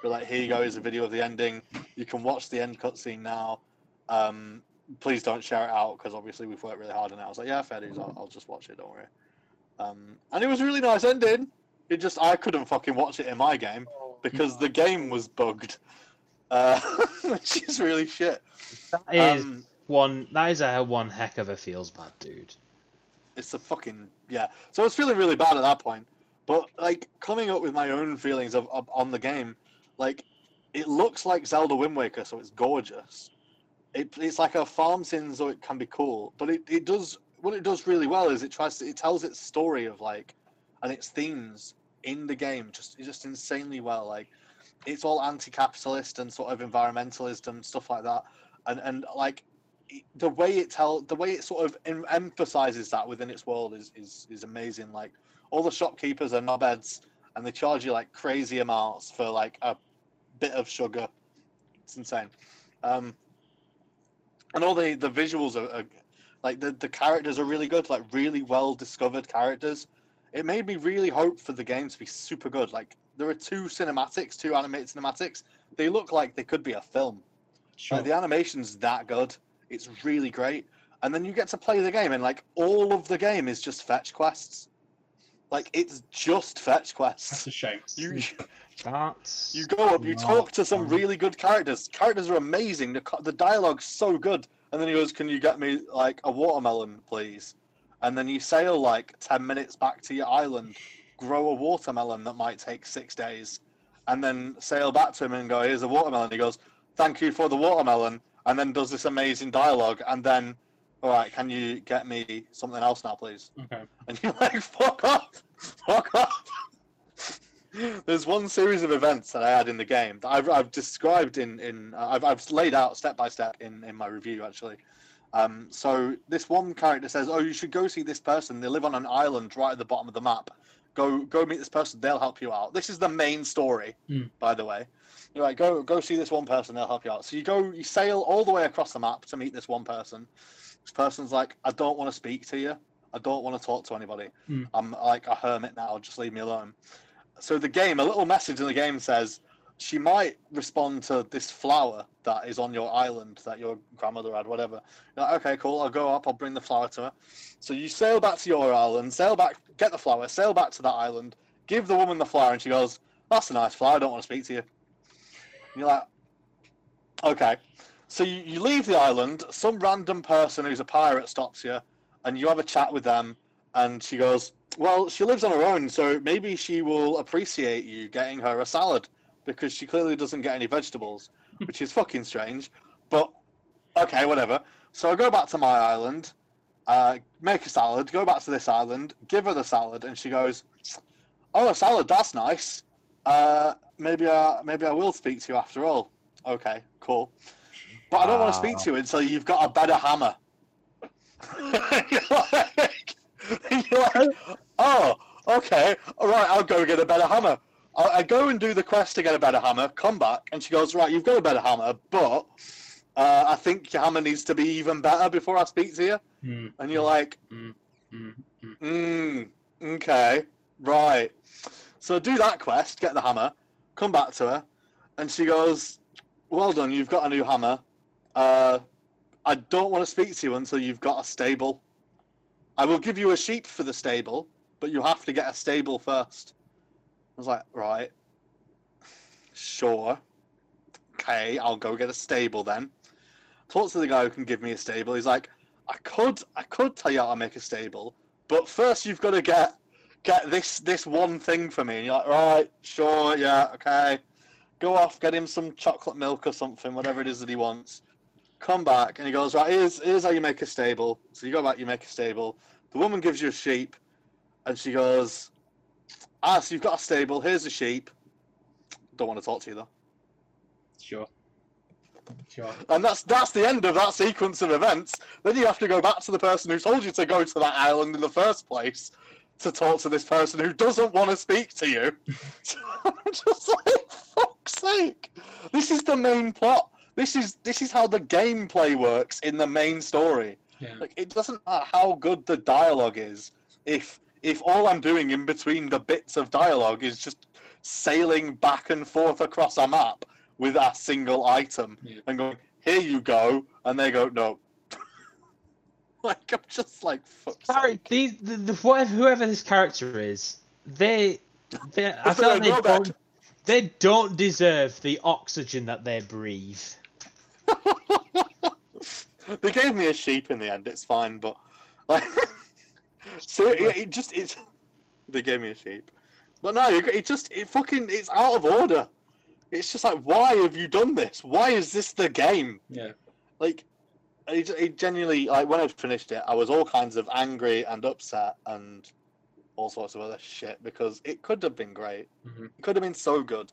They're like, here you go, is a video of the ending. You can watch the end cutscene now. Um, please don't share it out because obviously we've worked really hard on it. I was like, yeah, fair dues, I'll, I'll just watch it, don't worry. Um, and it was a really nice ending. It just, I couldn't fucking watch it in my game because the game was bugged, uh, which is really shit. That is Um, one. That is a one heck of a feels bad, dude. it's a fucking yeah. So I was feeling really bad at that point, but like coming up with my own feelings of, of on the game, like it looks like Zelda Wind Waker, so it's gorgeous. It, it's like a farm sim, so it can be cool, but it, it does what it does really well is it tries to it tells its story of like and its themes in the game just just insanely well. Like it's all anti-capitalist and sort of environmentalism stuff like that, and and like the way it tell the way it sort of em- emphasizes that within its world is, is is amazing. Like all the shopkeepers are knobheads, and they charge you like crazy amounts for like a bit of sugar. It's insane. Um, and all the the visuals are, are like the the characters are really good, like really well discovered characters. It made me really hope for the game to be super good. Like there are two cinematics, two animated cinematics. They look like they could be a film. Sure. Like the animation's that good. It's really great. And then you get to play the game, and like all of the game is just fetch quests. Like it's just fetch quests. That's a shame. You That's You go up, you talk to some really good characters. Characters are amazing. The, the dialogue's so good. And then he goes, "Can you get me like a watermelon, please?" And then you sail like ten minutes back to your island, grow a watermelon that might take six days, and then sail back to him and go, "Here's a watermelon." He goes, "Thank you for the watermelon," and then does this amazing dialogue, and then, all right, can you get me something else now, please? Okay. And you're like, fuck off, fuck off. There's one series of events that I had in the game that I've, I've described in, in I've, I've laid out step by step in, in my review actually. Um, so this one character says, "Oh, you should go see this person. They live on an island right at the bottom of the map. Go go meet this person. They'll help you out." This is the main story, Hmm. by the way. You're like, go go see this one person. They'll help you out. So you go, you sail all the way across the map to meet this one person. This person's like, "I don't want to speak to you. I don't want to talk to anybody. Hmm. I'm like a hermit now. Just leave me alone." So the game, a little message in the game says she might respond to this flower that is on your island that your grandmother had, whatever. You're like, okay, cool. I'll go up. I'll bring the flower to her. So you sail back to your island, sail back, get the flower, sail back to that island, give the woman the flower, and she goes, "That's a nice flower. I don't want to speak to you." And you're like, okay. So you, you leave the island. Some random person who's a pirate stops you, and you have a chat with them. And she goes, "Well, she lives on her own, so maybe she will appreciate you getting her a salad because she clearly doesn't get any vegetables, which is fucking strange." But okay, whatever. So I go back to my island, uh, make a salad, go back to this island, give her the salad, and she goes, "Oh, a salad, that's nice. Uh, maybe I maybe I will speak to you after all." Okay, cool. But I don't want to speak to you until you've got a better hammer. you're like, you're like, oh, okay, all right, I'll go get a better hammer. I, I go and do the quest to get a better hammer, come back, and she goes, right, you've got a better hammer, but uh, I think your hammer needs to be even better before I speak to you. Hmm. And you're like, Mm, mm, mm. mm, okay, right. So do that quest, get the hammer, come back to her, and she goes, well done, you've got a new hammer. Uh, I don't want to speak to you until you've got a stable. I will give you a sheep for the stable, but you have to get a stable first. I was like, right, sure. Okay, I'll go get a stable then. Talk to the guy who can give me a stable. He's like, I could, I could tell you how to make a stable, but first you've got to get get this this one thing for me. And you're like, right, sure, yeah, okay. Go off, get him some chocolate milk or something, whatever it is that he wants. Come back, and he goes, right, here's here's how you make a stable. So you go back, you make a stable. The woman gives you a sheep, and she goes, ah, so you've got a stable. Here's a sheep. Don't want to talk to you though. Sure. Sure. And that's that's the end of that sequence of events. Then you have to go back to the person who told you to go to that island in the first place to talk to this person who doesn't want to speak to you. So I'm just like, fuck's sake! This is the main plot. This is this is how the gameplay works in the main story. Yeah. Like it doesn't matter how good the dialogue is if if all I'm doing in between the bits of dialogue is just sailing back and forth across a map with a single item Yeah. and going, here you go, and they go, no. like I'm just like, fuck's Sorry, sake. these the, the whatever whoever this character is, they, they I Is feel like they don't, they don't deserve the oxygen that they breathe. they gave me a sheep in the end. It's fine, but like, so it, it just it's. They gave me a sheep, but no, it it just it fucking it's out of order. It's just like, why have you done this? Why is this the game? Yeah. Like, it, it genuinely like when I finished it, I was all kinds of angry and upset and all sorts of other shit because it could have been great. Mhm. It could have been so good.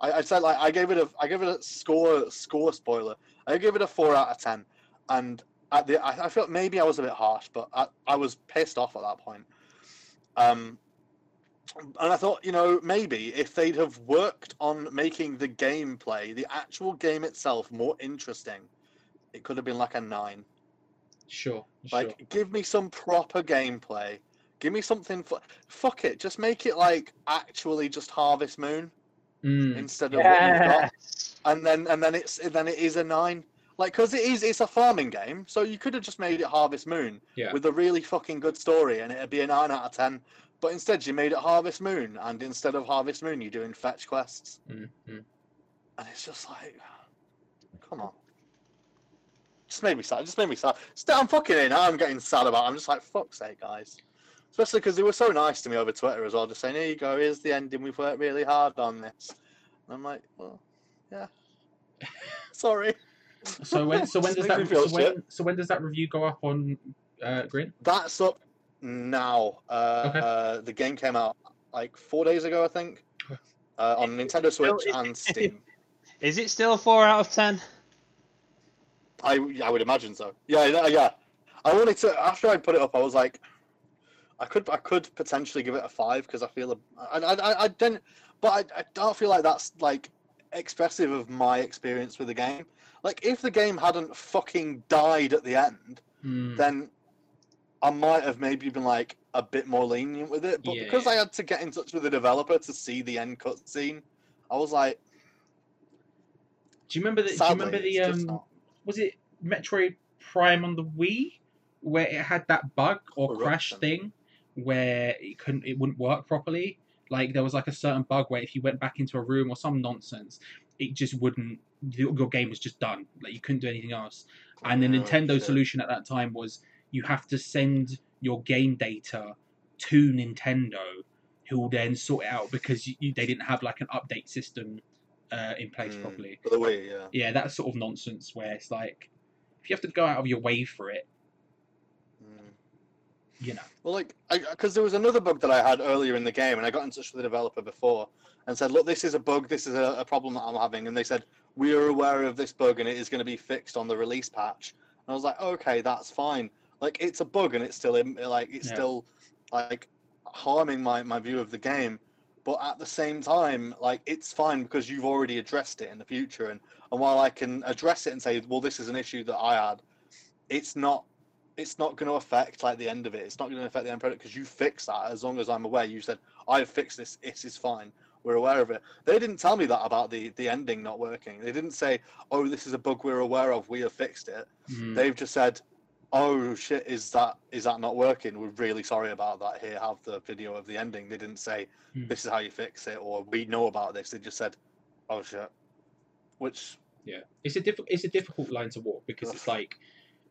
I, I said like I gave it a I gave it a score score spoiler. I gave it a four out of ten, and at the I, I felt maybe I was a bit harsh, but I, I was pissed off at that point. Um, and I thought, you know, maybe if they'd have worked on making the gameplay, the actual game itself, more interesting, it could have been like a nine. Sure. Like, sure. give me some proper gameplay. Give me something. For, fuck it. Just make it like actually just Harvest Moon Mm. instead of what you've got, and then and then it's then it is a nine. Like, cause it is it's a farming game, so you could have just made it Harvest Moon Yeah. with a really fucking good story, and it'd be a nine out of ten. but instead you made it Harvest Moon, and instead of Harvest Moon, you're doing fetch quests, Mm, mm. and it's just like, come on. Just made me sad. Just made me sad. Still, I'm fucking in. I'm getting sad about. It. I'm just like, fuck's sake, guys. Especially because they were so nice to me over Twitter as well, just saying, "Here you go. Here's the ending. We've worked really hard on this." And I'm like, well, yeah. Sorry. So when so when does that so when, so when does that review go up on uh, Grin? That's up now. Uh, Okay. uh, the game came out like four days ago, I think, uh, on Nintendo Switch and Steam. Is it still four out of ten? I I would imagine so. Yeah, yeah. I wanted to after I put it up. I was like, I could I could potentially give it a five because I feel a, I, I I I didn't, but I, I don't feel like that's like expressive of my experience with the game. Like if the game hadn't fucking died at the end, Mm, then I might have maybe been like a bit more lenient with it. But Yeah, because. I had to get in touch with the developer to see the end cutscene, I was like, do you remember the? Do you remember the? Um. Was it Metroid Prime on the Wii where it had that bug or crash thing where it couldn't it wouldn't work properly? Like there was like a certain bug where if you went back into a room or some nonsense, it just wouldn't. Your your game was just done. Like you couldn't do anything else. And the Oh, Nintendo shit. solution at that time was you have to send your game data to Nintendo, who will then sort it out because you, you, they didn't have like an update system uh, in place Mm. properly. For the Wii, yeah. Yeah, that's sort of nonsense where it's like if you have to go out of your way for it, Mm. you know. Well, like, because there was another bug that I had earlier in the game, and I got in touch with the developer before and said, "Look, this is a bug. This is a, a problem that I'm having." And they said, "We are aware of this bug, and it is going to be fixed on the release patch." And I was like, "Okay, that's fine. Like, it's a bug, and it's still in, like, it's Yeah. still like harming my my view of the game." But at the same time, like it's fine because you've already addressed it in the future, and, and while I can address it and say, well, this is an issue that I had, it's not it's not going to affect like the end of it. It's not going to affect the end product because you fixed that. As long as I'm aware, you said I've fixed this. this is fine. We're aware of it. They didn't tell me that about the the ending not working. They didn't say, "Oh, this is a bug we're aware of. We have fixed it." Mm. They've just said, "Oh shit, is that is that not working? We're really sorry about that. Here, have the video of the ending." They didn't say, Hmm. "This is how you fix it," or "We know about this." They just said, "Oh shit," which Yeah, it's a diff- it's a difficult line to walk because it's like,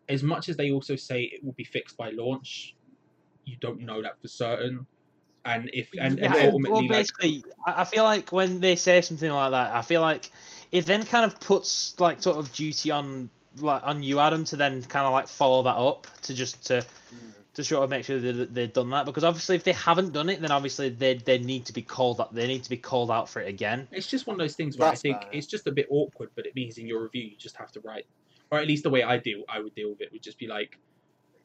as much as they also say it will be fixed by launch, you don't know that for certain, and if and, and Yeah, ultimately well, basically, I I feel like when they say something like that, I feel like it then kind of puts like sort of duty on like on you, Adam, to then kind of like follow that up to just to to sort of make sure that they've done that because obviously if they haven't done it, then obviously they they need to be called out. They need to be called out for it again. it's just one of those things where That's I think fair. it's just a bit awkward, but it means in your review you just have to write, or at least the way I deal I would deal with it would just be like,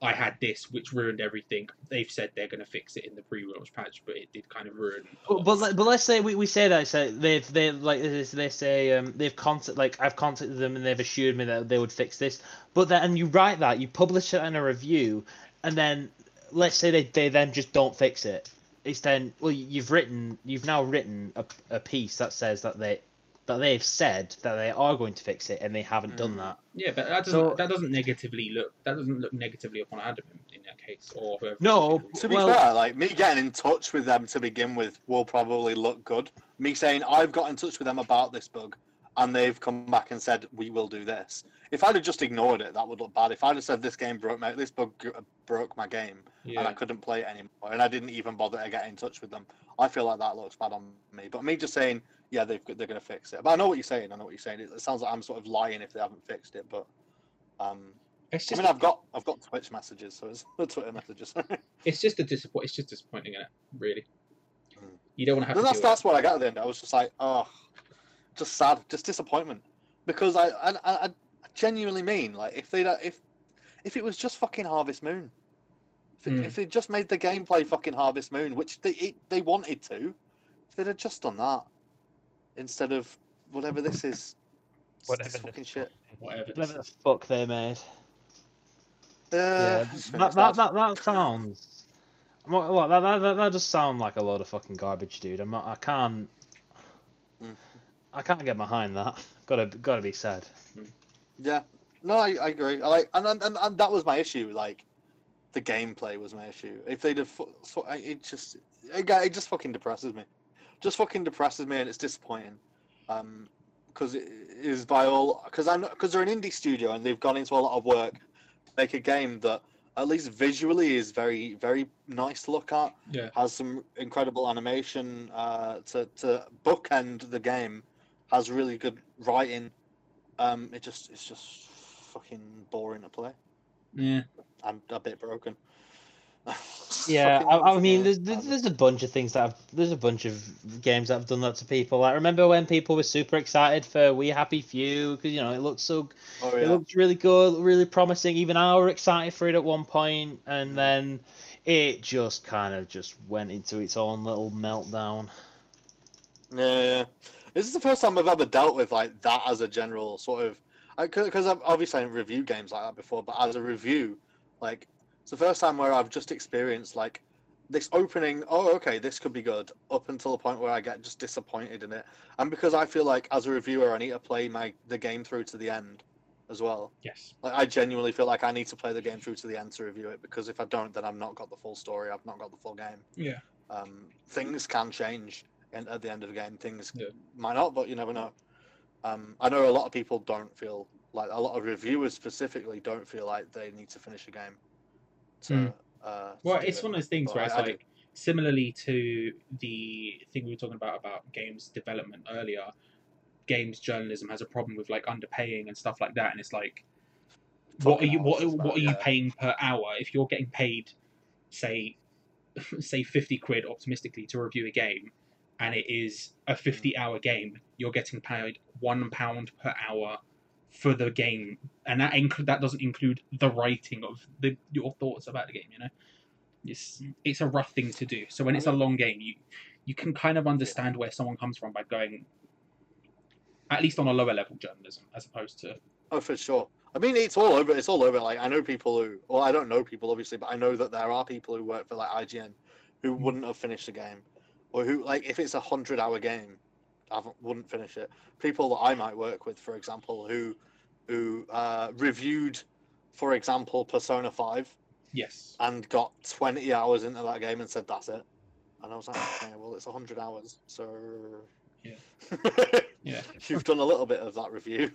I had this which ruined everything. They've said they're going to fix it in the pre-launch patch, but it did kind of ruin. But but, but let's say we, we say that so they've they like they they say um they've contact like I've contacted them and they've assured me that they would fix this. But then and you write that you publish it in a review, and then let's say they, they then just don't fix it. It's then well you've written you've now written a, a piece that says that they that they've said that they are going to fix it and they haven't done Mm. that. Yeah, but that doesn't So- that doesn't negatively look that doesn't look negatively upon Adam in, in that case or whoever. No, To be well, fair, like me getting in touch with them to begin with will probably look good. Me saying I've got in touch with them about this bug, and they've come back and said we will do this. If I'd have just ignored it, that would look bad. If I'd have said this game broke my this bug broke my game and I couldn't play it anymore, and I didn't even bother to get in touch with them, I feel like that looks bad on me. But me just saying yeah they've they're going to fix it. But I know what you're saying. I know what you're saying. It, it sounds like I'm sort of lying if they haven't fixed it, but. Um, It's I mean, I've got I've got Twitch messages, so it's Twitter messages. it's just a disappoint. It's just disappointing, is it? Really. Mm. You don't want to have to that's that's what I got at the end. I was just like, oh, just sad, just disappointment, because I I, I I genuinely mean like if they if if it was just fucking Harvest Moon, if, Mm. if they just made the gameplay fucking Harvest Moon, which they it, they wanted to, if they'd have just done that instead of whatever this is, Whatever this fucking shit. whatever. whatever the fuck they made. Uh, Yeah, that, that, that, that sounds. What, what, that, that, that, that does sound like a load of fucking garbage, dude. I'm not, I can't. Mm. I can't get behind that. Gotta, gotta be said. Yeah, no, I, I agree. I like, and, and and and that was my issue. Like, the gameplay was my issue. If they'd have, fu- so- it just, it, it just fucking depresses me. Just fucking depresses me, and it's disappointing. Um, because it is by all, because I know, because they're an indie studio and they've gone into a lot of work to make a game that at least visually is very, very nice to look at. Yeah. Has some incredible animation uh, to to bookend the game. Has really good writing. Um, it just, it's just fucking boring to play. Yeah. I'm a bit broken. Yeah, I, I mean, there's, there's a bunch of things that I've, there's a bunch of games that have done that to people. Like, remember when people were super excited for We Happy Few because you know it looked so, Oh it yeah. looked really good, really promising. Even I were excited for it at one point, and mm. then it just kind of just went into its own little meltdown. Yeah, yeah. This is the first time I've ever dealt with like that as a general sort of, because I've obviously I didn't games like that before, but as a review, like it's the first time where I've just experienced like this opening. Oh, okay, this could be good. Up until the point where I get just disappointed in it, and because I feel like as a reviewer I need to play my the game through to the end, as well. Yes. Like I genuinely feel like I need to play the game through to the end to review it because if I don't, then I've not got the full story. I've not got the full game. Yeah. Um, things can change in, at the end of the game. Things Yeah. might not, but you never know. Um, I know a lot of people don't feel like a lot of reviewers specifically don't feel like they need to finish a game. To, Hmm. uh, Well, it's it. one of those things But where I- it's I do. like similarly to the thing we were talking about about games development earlier. Games journalism has a problem with like underpaying and stuff like that, and it's like, what are you what what are you paying per hour if you're getting paid, say, say fifty quid optimistically to review a game, and it is a fifty hour game, you're getting paid one pound per hour for the game, and that include that doesn't include the writing of the your thoughts about the game. You know, it's it's a rough thing to do. So when it's a long game, you you can kind of understand where someone comes from by going, at least on a lower level journalism, as opposed to Oh, for sure. I mean, it's all over. It's all over. Like I know people who, well, I don't know people obviously, but I know that there are people who work for like IGN who mm. wouldn't have finished the game, or who like if it's a hundred-hour game, I haven't- wouldn't finish it. People that I might work with, for example, who who uh, reviewed, for example, Persona Five yes, and got twenty hours into that game and said that's it, and I was like, okay, well, it's hundred hours, so Yeah. yeah, yeah, you've done a little bit of that review.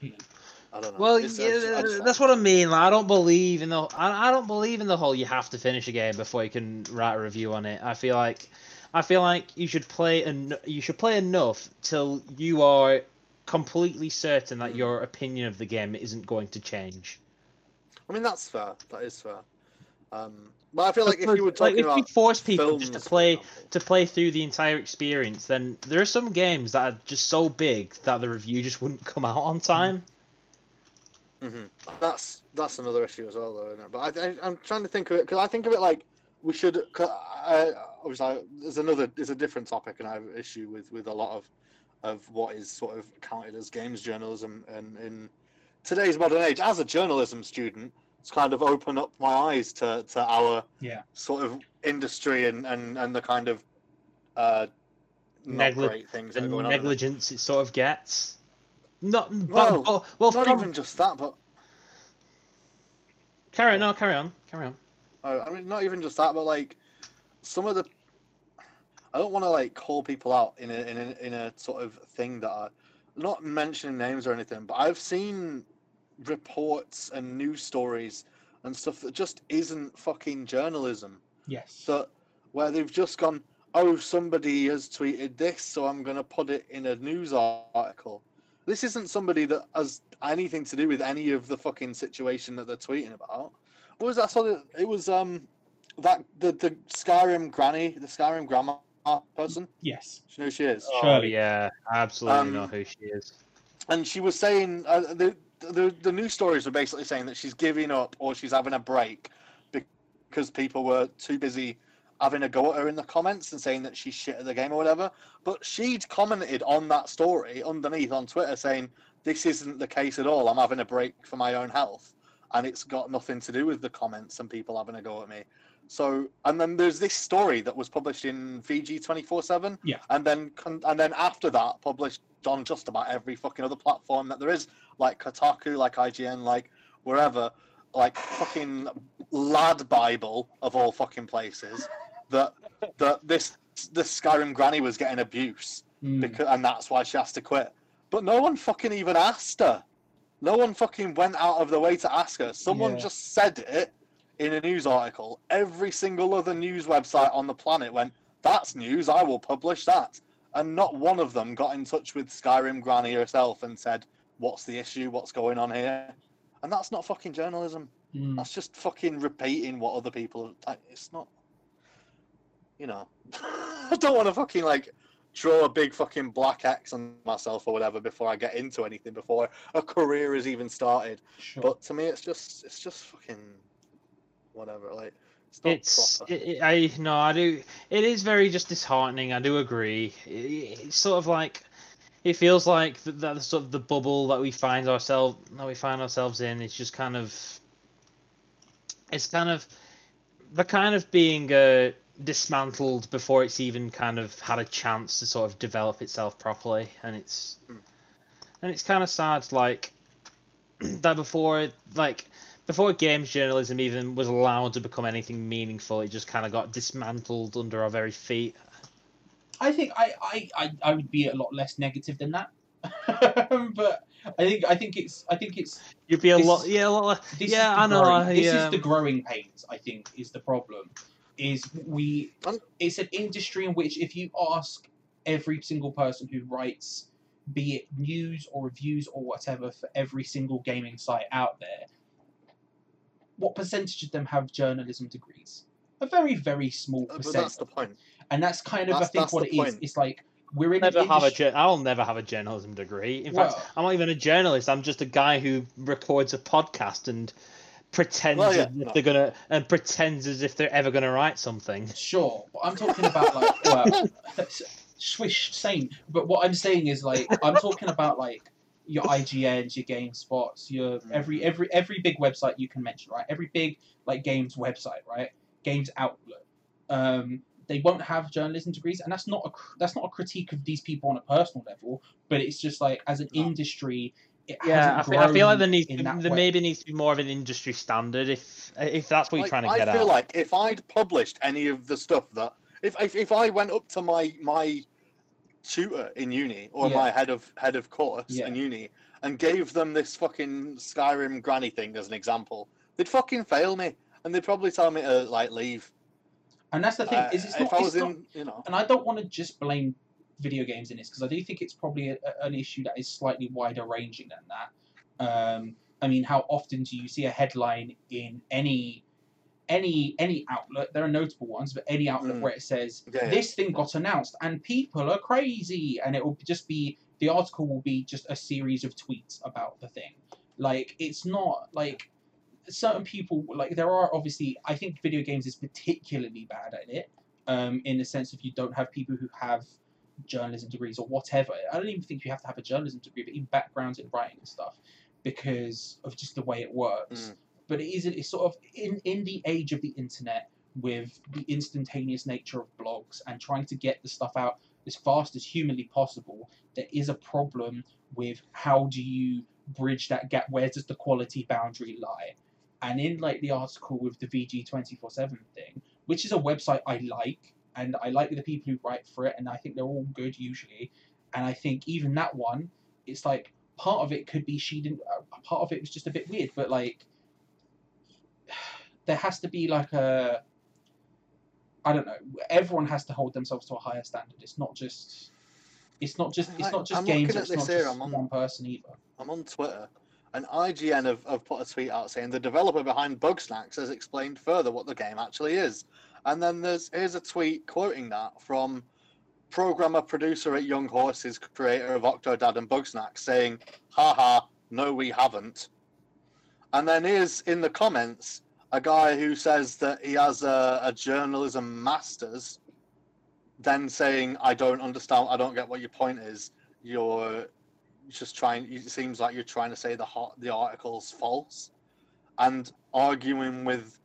Yeah. I don't know. Well, It's- I just- yeah, just- that's what I mean. Like, I don't believe in the. I, I don't believe in the whole. You have to finish a game before you can write a review on it. I feel like, I feel like you should play and you should play enough till you are completely certain that Mm. your opinion of the game isn't going to change. I mean, that's fair. That is fair. Um, but I feel like if you were like if you about force people films, just to play to play through the entire experience, then there are some games that are just so big that the review just wouldn't come out on time. Mhm. That's that's another issue as well, though. Isn't it? But I, I, I'm trying to think of it because I think of it like we should. I, obviously, there's another. There's a different topic, and I have an issue with with a lot of of what is sort of counted as games journalism, and in today's modern age, as a journalism student, it's kind of opened up my eyes to to our Yeah. sort of industry and and and the kind of uh, not Negli- great things The that are going on. it. negligence it sort of gets. Not, Well, but, but, well, Not even just that, but carry on. No, carry on. Carry on. Uh, I mean, not even just that, but like some of the. I don't want to like call people out in a in a in a sort of thing that are not mentioning names or anything, but I've seen reports and news stories and stuff that just isn't fucking journalism. yes, That where they've just gone, oh, somebody has tweeted this, so I'm gonna put it in a news article. This isn't somebody that has anything to do with any of the fucking situation that they're tweeting about. What was that? sort of? it was um that the the Skyrim granny, the Skyrim grandma person. yes, Do you know who she is? Oh Surely. yeah, absolutely Um, know who she is. and she was saying uh, the, the the news stories were basically saying that she's giving up or she's having a break because people were too busy having a go at her in the comments and saying that she's shit at the game or whatever. But she'd commented on that story underneath on Twitter saying this isn't the case at all. I'm having a break for my own health, and it's got nothing to do with the comments and people having a go at me. So, and then there's this story that was published in VG 24/7. Yeah. And then, and then after that, published on just about every fucking other platform that there is, like Kotaku, like IGN, like wherever, like fucking LADbible of all fucking places that that this this Skyrim granny was getting abuse Mm. because and that's why she has to quit. But no one fucking even asked her. No one fucking went out of the way to ask her. Someone Yeah. just said it in a news article. Every single other news website on the planet went, "That's news. I will publish that." And not one of them got in touch with Skyrim Granny herself and said, "What's the issue? What's going on here?" And that's not fucking journalism. Mm. That's just fucking repeating what other people. Like, it's not. You know, I don't want to fucking like draw a big fucking black X on myself or whatever before I get into anything before a career has even started. Sure. But to me, it's just it's just fucking whatever. Like it's not It's proper. it, I no I do it is very just disheartening. I do agree. It, it's sort of like it feels like that, that sort of the bubble that we find ourselves that we find ourselves in is just kind of it's kind of the kind of being uh, dismantled before it's even kind of had a chance to sort of develop itself properly, and it's Hmm. and it's kind of sad like that before like before games journalism even was allowed to become anything meaningful, it just kind of got dismantled under our very feet. I think I, I, I, I would be a lot less negative than that. but I think I think it's I think it's You'd be a This- lot, yeah, a lot. yeah, I know. growing- I, this is um, the growing pains. I think is the problem. Is we Um, it's an industry in which if you ask every single person who writes, be it news or reviews or whatever for every single gaming site out there, what percentage of them have journalism degrees? A very very small Uh, but percent, that's the point. and that's kind of I think what the it is. point. It's like we're in never an have a. industry- jour- I'll never have a journalism degree. In fact, Well- I'm not even a journalist. I'm just a guy who records a podcast and pretends Well, yeah, as if no. they're gonna and pretends as if they're ever gonna write something. Sure, but I'm talking about like well, swish, same. But what I'm saying is like I'm talking about like your IGNs, your GameSpots, your every every every big website you can mention, right? Every big like games website, right? Games outlet. Um, they won't have journalism degrees, and that's not a that's not a critique of these people on a personal level, but it's just like as an industry. It Yeah, I feel, I feel like there needs to, there way. maybe needs to be more of an industry standard if if that's what you're trying to I get at. I feel like if I'd published any of the stuff that if if, if I went up to my my tutor in uni or Yeah. my head of head of course Yeah. in uni and gave them this fucking Skyrim granny thing as an example, they'd fucking fail me and they'd probably tell me to like leave. And that's the thing Uh, is it's if not, it's not in, you know, and I don't want to just blame video games in this because I do think it's probably a- an issue that is slightly wider ranging than that. Um, I mean, how often do you see a headline in any any any outlet? There are notable ones, but any outlet Mm. where it says yeah, yeah. this thing got announced and people are crazy, and it will just be the article will be just a series of tweets about the thing. Like it's not like certain people like there are obviously I think video games is particularly bad at it um, in the sense if you don't have people who have journalism degrees or whatever. I don't even think you have to have a journalism degree, but even backgrounds in writing and stuff because of just the way it works. Mm. But it is it's sort of in in the age of the internet with the instantaneous nature of blogs and trying to get the stuff out as fast as humanly possible, there is a problem with how do you bridge that gap? Where does the quality boundary lie? And in like the article with the VG twenty four seven thing, which is a website I like, and I like the people who write for it, and I think they're all good usually. And I think even that one, it's like part of it could be she didn't. Uh, part of it was just a bit weird, but like there has to be like a. I don't know. Everyone has to hold themselves to a higher standard. It's not just. It's not just. It's Like, not just I'm games. looking at It's this not here, just I'm on- one person either. I'm on Twitter, and IGN have, have put a tweet out saying the developer behind Bugsnax has explained further what the game actually is. And then there's here's a tweet quoting that from programmer producer at Young Horses, creator of Octodad and Bugsnax, saying, haha, no, we haven't. And then here's in the comments a guy who says that he has a, a journalism master's, then saying, I don't understand, I don't get what your point is. You're just trying, it seems like you're trying to say the, the article's false. And arguing with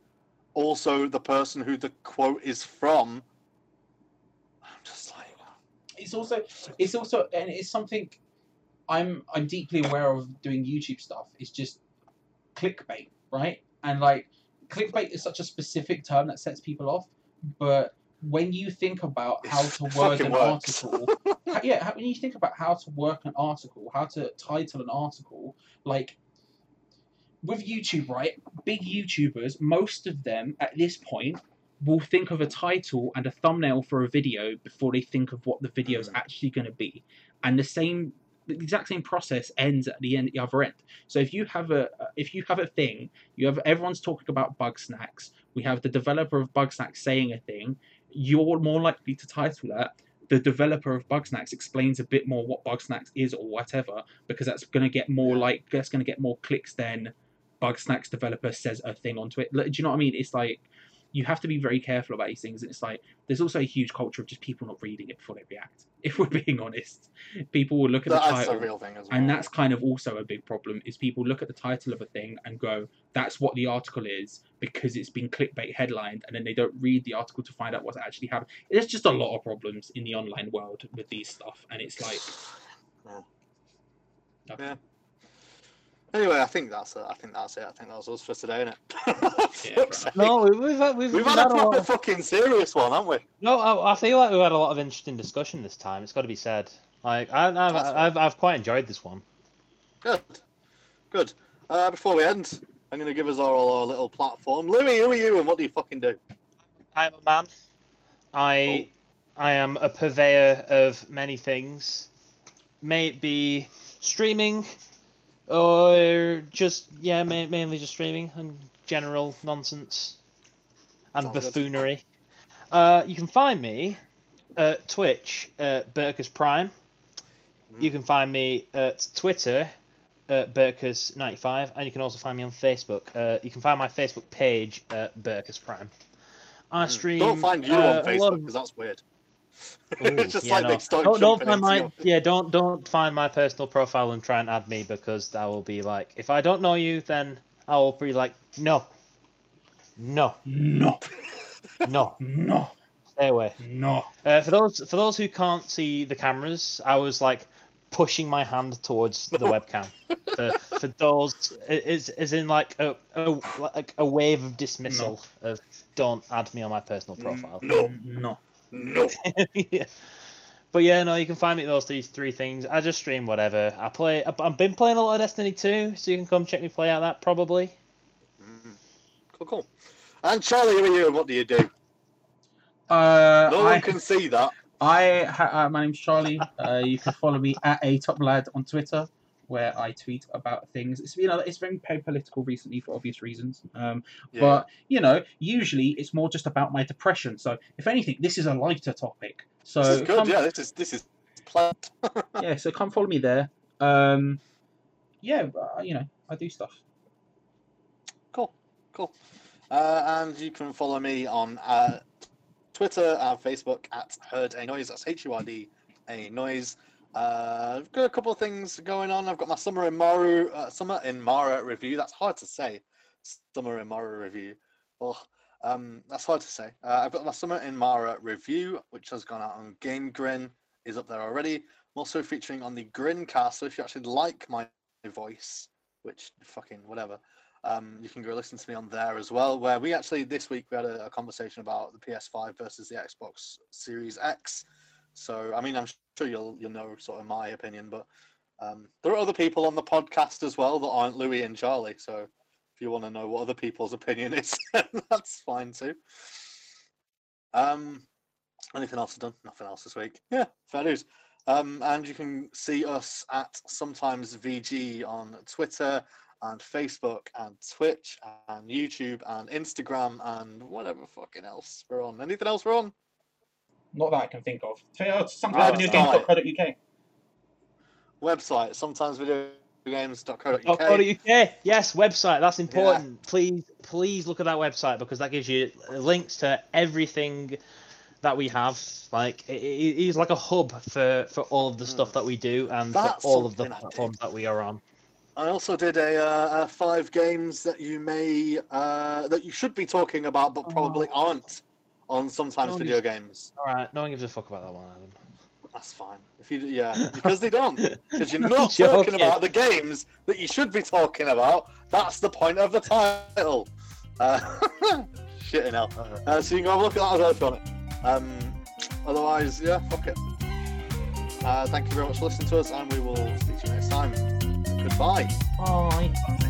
also the person who the quote is from. I'm just like, it's also it's also and it's something I'm I'm deeply aware of doing YouTube stuff. It's just clickbait, right? And like clickbait is such a specific term that sets people off, but when you think about how to word an works. article, how- yeah, how, when you think about how to work an article, how to title an article, like with YouTube, right? Big YouTubers, most of them at this point will think of a title and a thumbnail for a video before they think of what the video is Mm. actually going to be, and the same, the exact same process ends at the end, the other end. So if you have a, if you have a thing, you have everyone's talking about Bugsnax. We have the developer of Bugsnax saying a thing. You're more likely to title that the developer of Bugsnax explains a bit more what Bugsnax is or whatever, because that's going to get more like that's going to get more clicks than Bugsnax developer says a thing onto it. Do you know what I mean? It's like you have to be very careful about these things, and it's like there's also a huge culture of just people not reading it before they react. If we're being honest, people will look at the That's title a real thing as well. and that's kind of also a big problem is people look at the title of a thing and go that's what the article is because it's been clickbait headlined and then they don't read the article to find out what's actually happened there's just a lot of problems in the online world with these stuff and it's like Yeah. Yeah. Anyway, I think that's it. I think that's it. I think that was us for today, innit? Fuck's sake. No, we- we've had, we've, We've we've had a had a proper of- fucking serious one, haven't we? No, I, I feel like we've had a lot of interesting discussion this time. It's got to be said. Like I, I've, That's right. I've, I've quite enjoyed this one. Good. Good. Uh, before we end, I'm going to give us all our little platform. Louis, who are you and what do you fucking do? I'm a man. I, I am a purveyor of many things. May it be streaming, or just yeah, ma- mainly just streaming and general nonsense and Sounds buffoonery. Uh, you can find me at Twitch at Burkus Prime. You can find me at Twitter at Burkus95, and you can also find me on Facebook. Uh, you can find my Facebook page at Burkus Prime. I stream. Don't find you uh, on Facebook because that's weird. Ooh, just yeah, like no. they start don't, don't find my into yeah don't don't find my personal profile and try and add me because that will be like if I don't know you then I will be like no. No. No. No. No. Stay away. no. Uh, for those for those who can't see the cameras, I was like pushing my hand towards the webcam. For, for those is is in like a, a like a wave of dismissal of don't add me on my personal profile. No, no no. yeah. But yeah, no, you can find me those three three things. I just stream whatever. I play. I've I've been playing a lot of Destiny 2, so you can come check me play out that probably. Mm. Cool, cool. And Charlie, who are you and what do you do? uh No I, one can see that. I uh, my name's Charlie. Uh, you can follow me at a top lad on Twitter, where I tweet about things. It's you know it's very political recently for obvious reasons. Um, Yeah. but you know usually it's more just about my depression. So if anything, this is a lighter topic. So this is good. come, Yeah, this is this is plant. yeah, so come follow me there. Um, yeah, uh, you know I do stuff. Cool, cool. Uh, and you can follow me on uh, Twitter and Facebook at Heard a Noise. That's H U R D A Noise. Uh, I've got a couple of things going on. I've got my Summer in Maru, uh, Summer in Mara review. That's hard to say. Summer in Mara review. Oh, um, that's hard to say. Uh, I've got my Summer in Mara review, which has gone out on GameGrin, is up there already. I'm also featuring on the Grin cast. So if you actually like my voice, which fucking whatever, um, you can go listen to me on there as well. Where we actually this week we had a, a conversation about the PS5 versus the Xbox Series X. So I mean, I'm sure you'll you'll know sort of my opinion, but um, there are other people on the podcast as well that aren't Louis and Charlie. So if you want to know what other people's opinion is, that's fine too. Um, anything else done? Nothing else this week. Yeah, fair news. Um, and you can see us at sometimes VG on Twitter and Facebook and Twitch and YouTube and Instagram and whatever fucking else we're on. Anything else we're on? Not that I can think of. Sometimes Sometimesvideogame.crowd UK. Website. Sometimes Website, sometimesvideogames.co.uk. .co.uk. Yes, website. That's important. Please, please look at that website because that gives you links to everything that we have. Like it, it is like a hub for for all of the stuff that we do and That's for all of the something I did. platforms that we are on. I also did a, uh, a five games that you may uh, that you should be talking about, but probably aren't on sometimes No, video you- games. All right, no one gives a fuck about that one, Adam. That's fine. If you yeah, because they don't. Because you're not talking about the games that you should be talking about. That's the point of the title. Uh, shit in hell. Uh, so you can have a look at that as well if. Um, otherwise, yeah, fuck it. Uh, thank you very much for listening to us, and we will speak to you next time. Goodbye. Bye.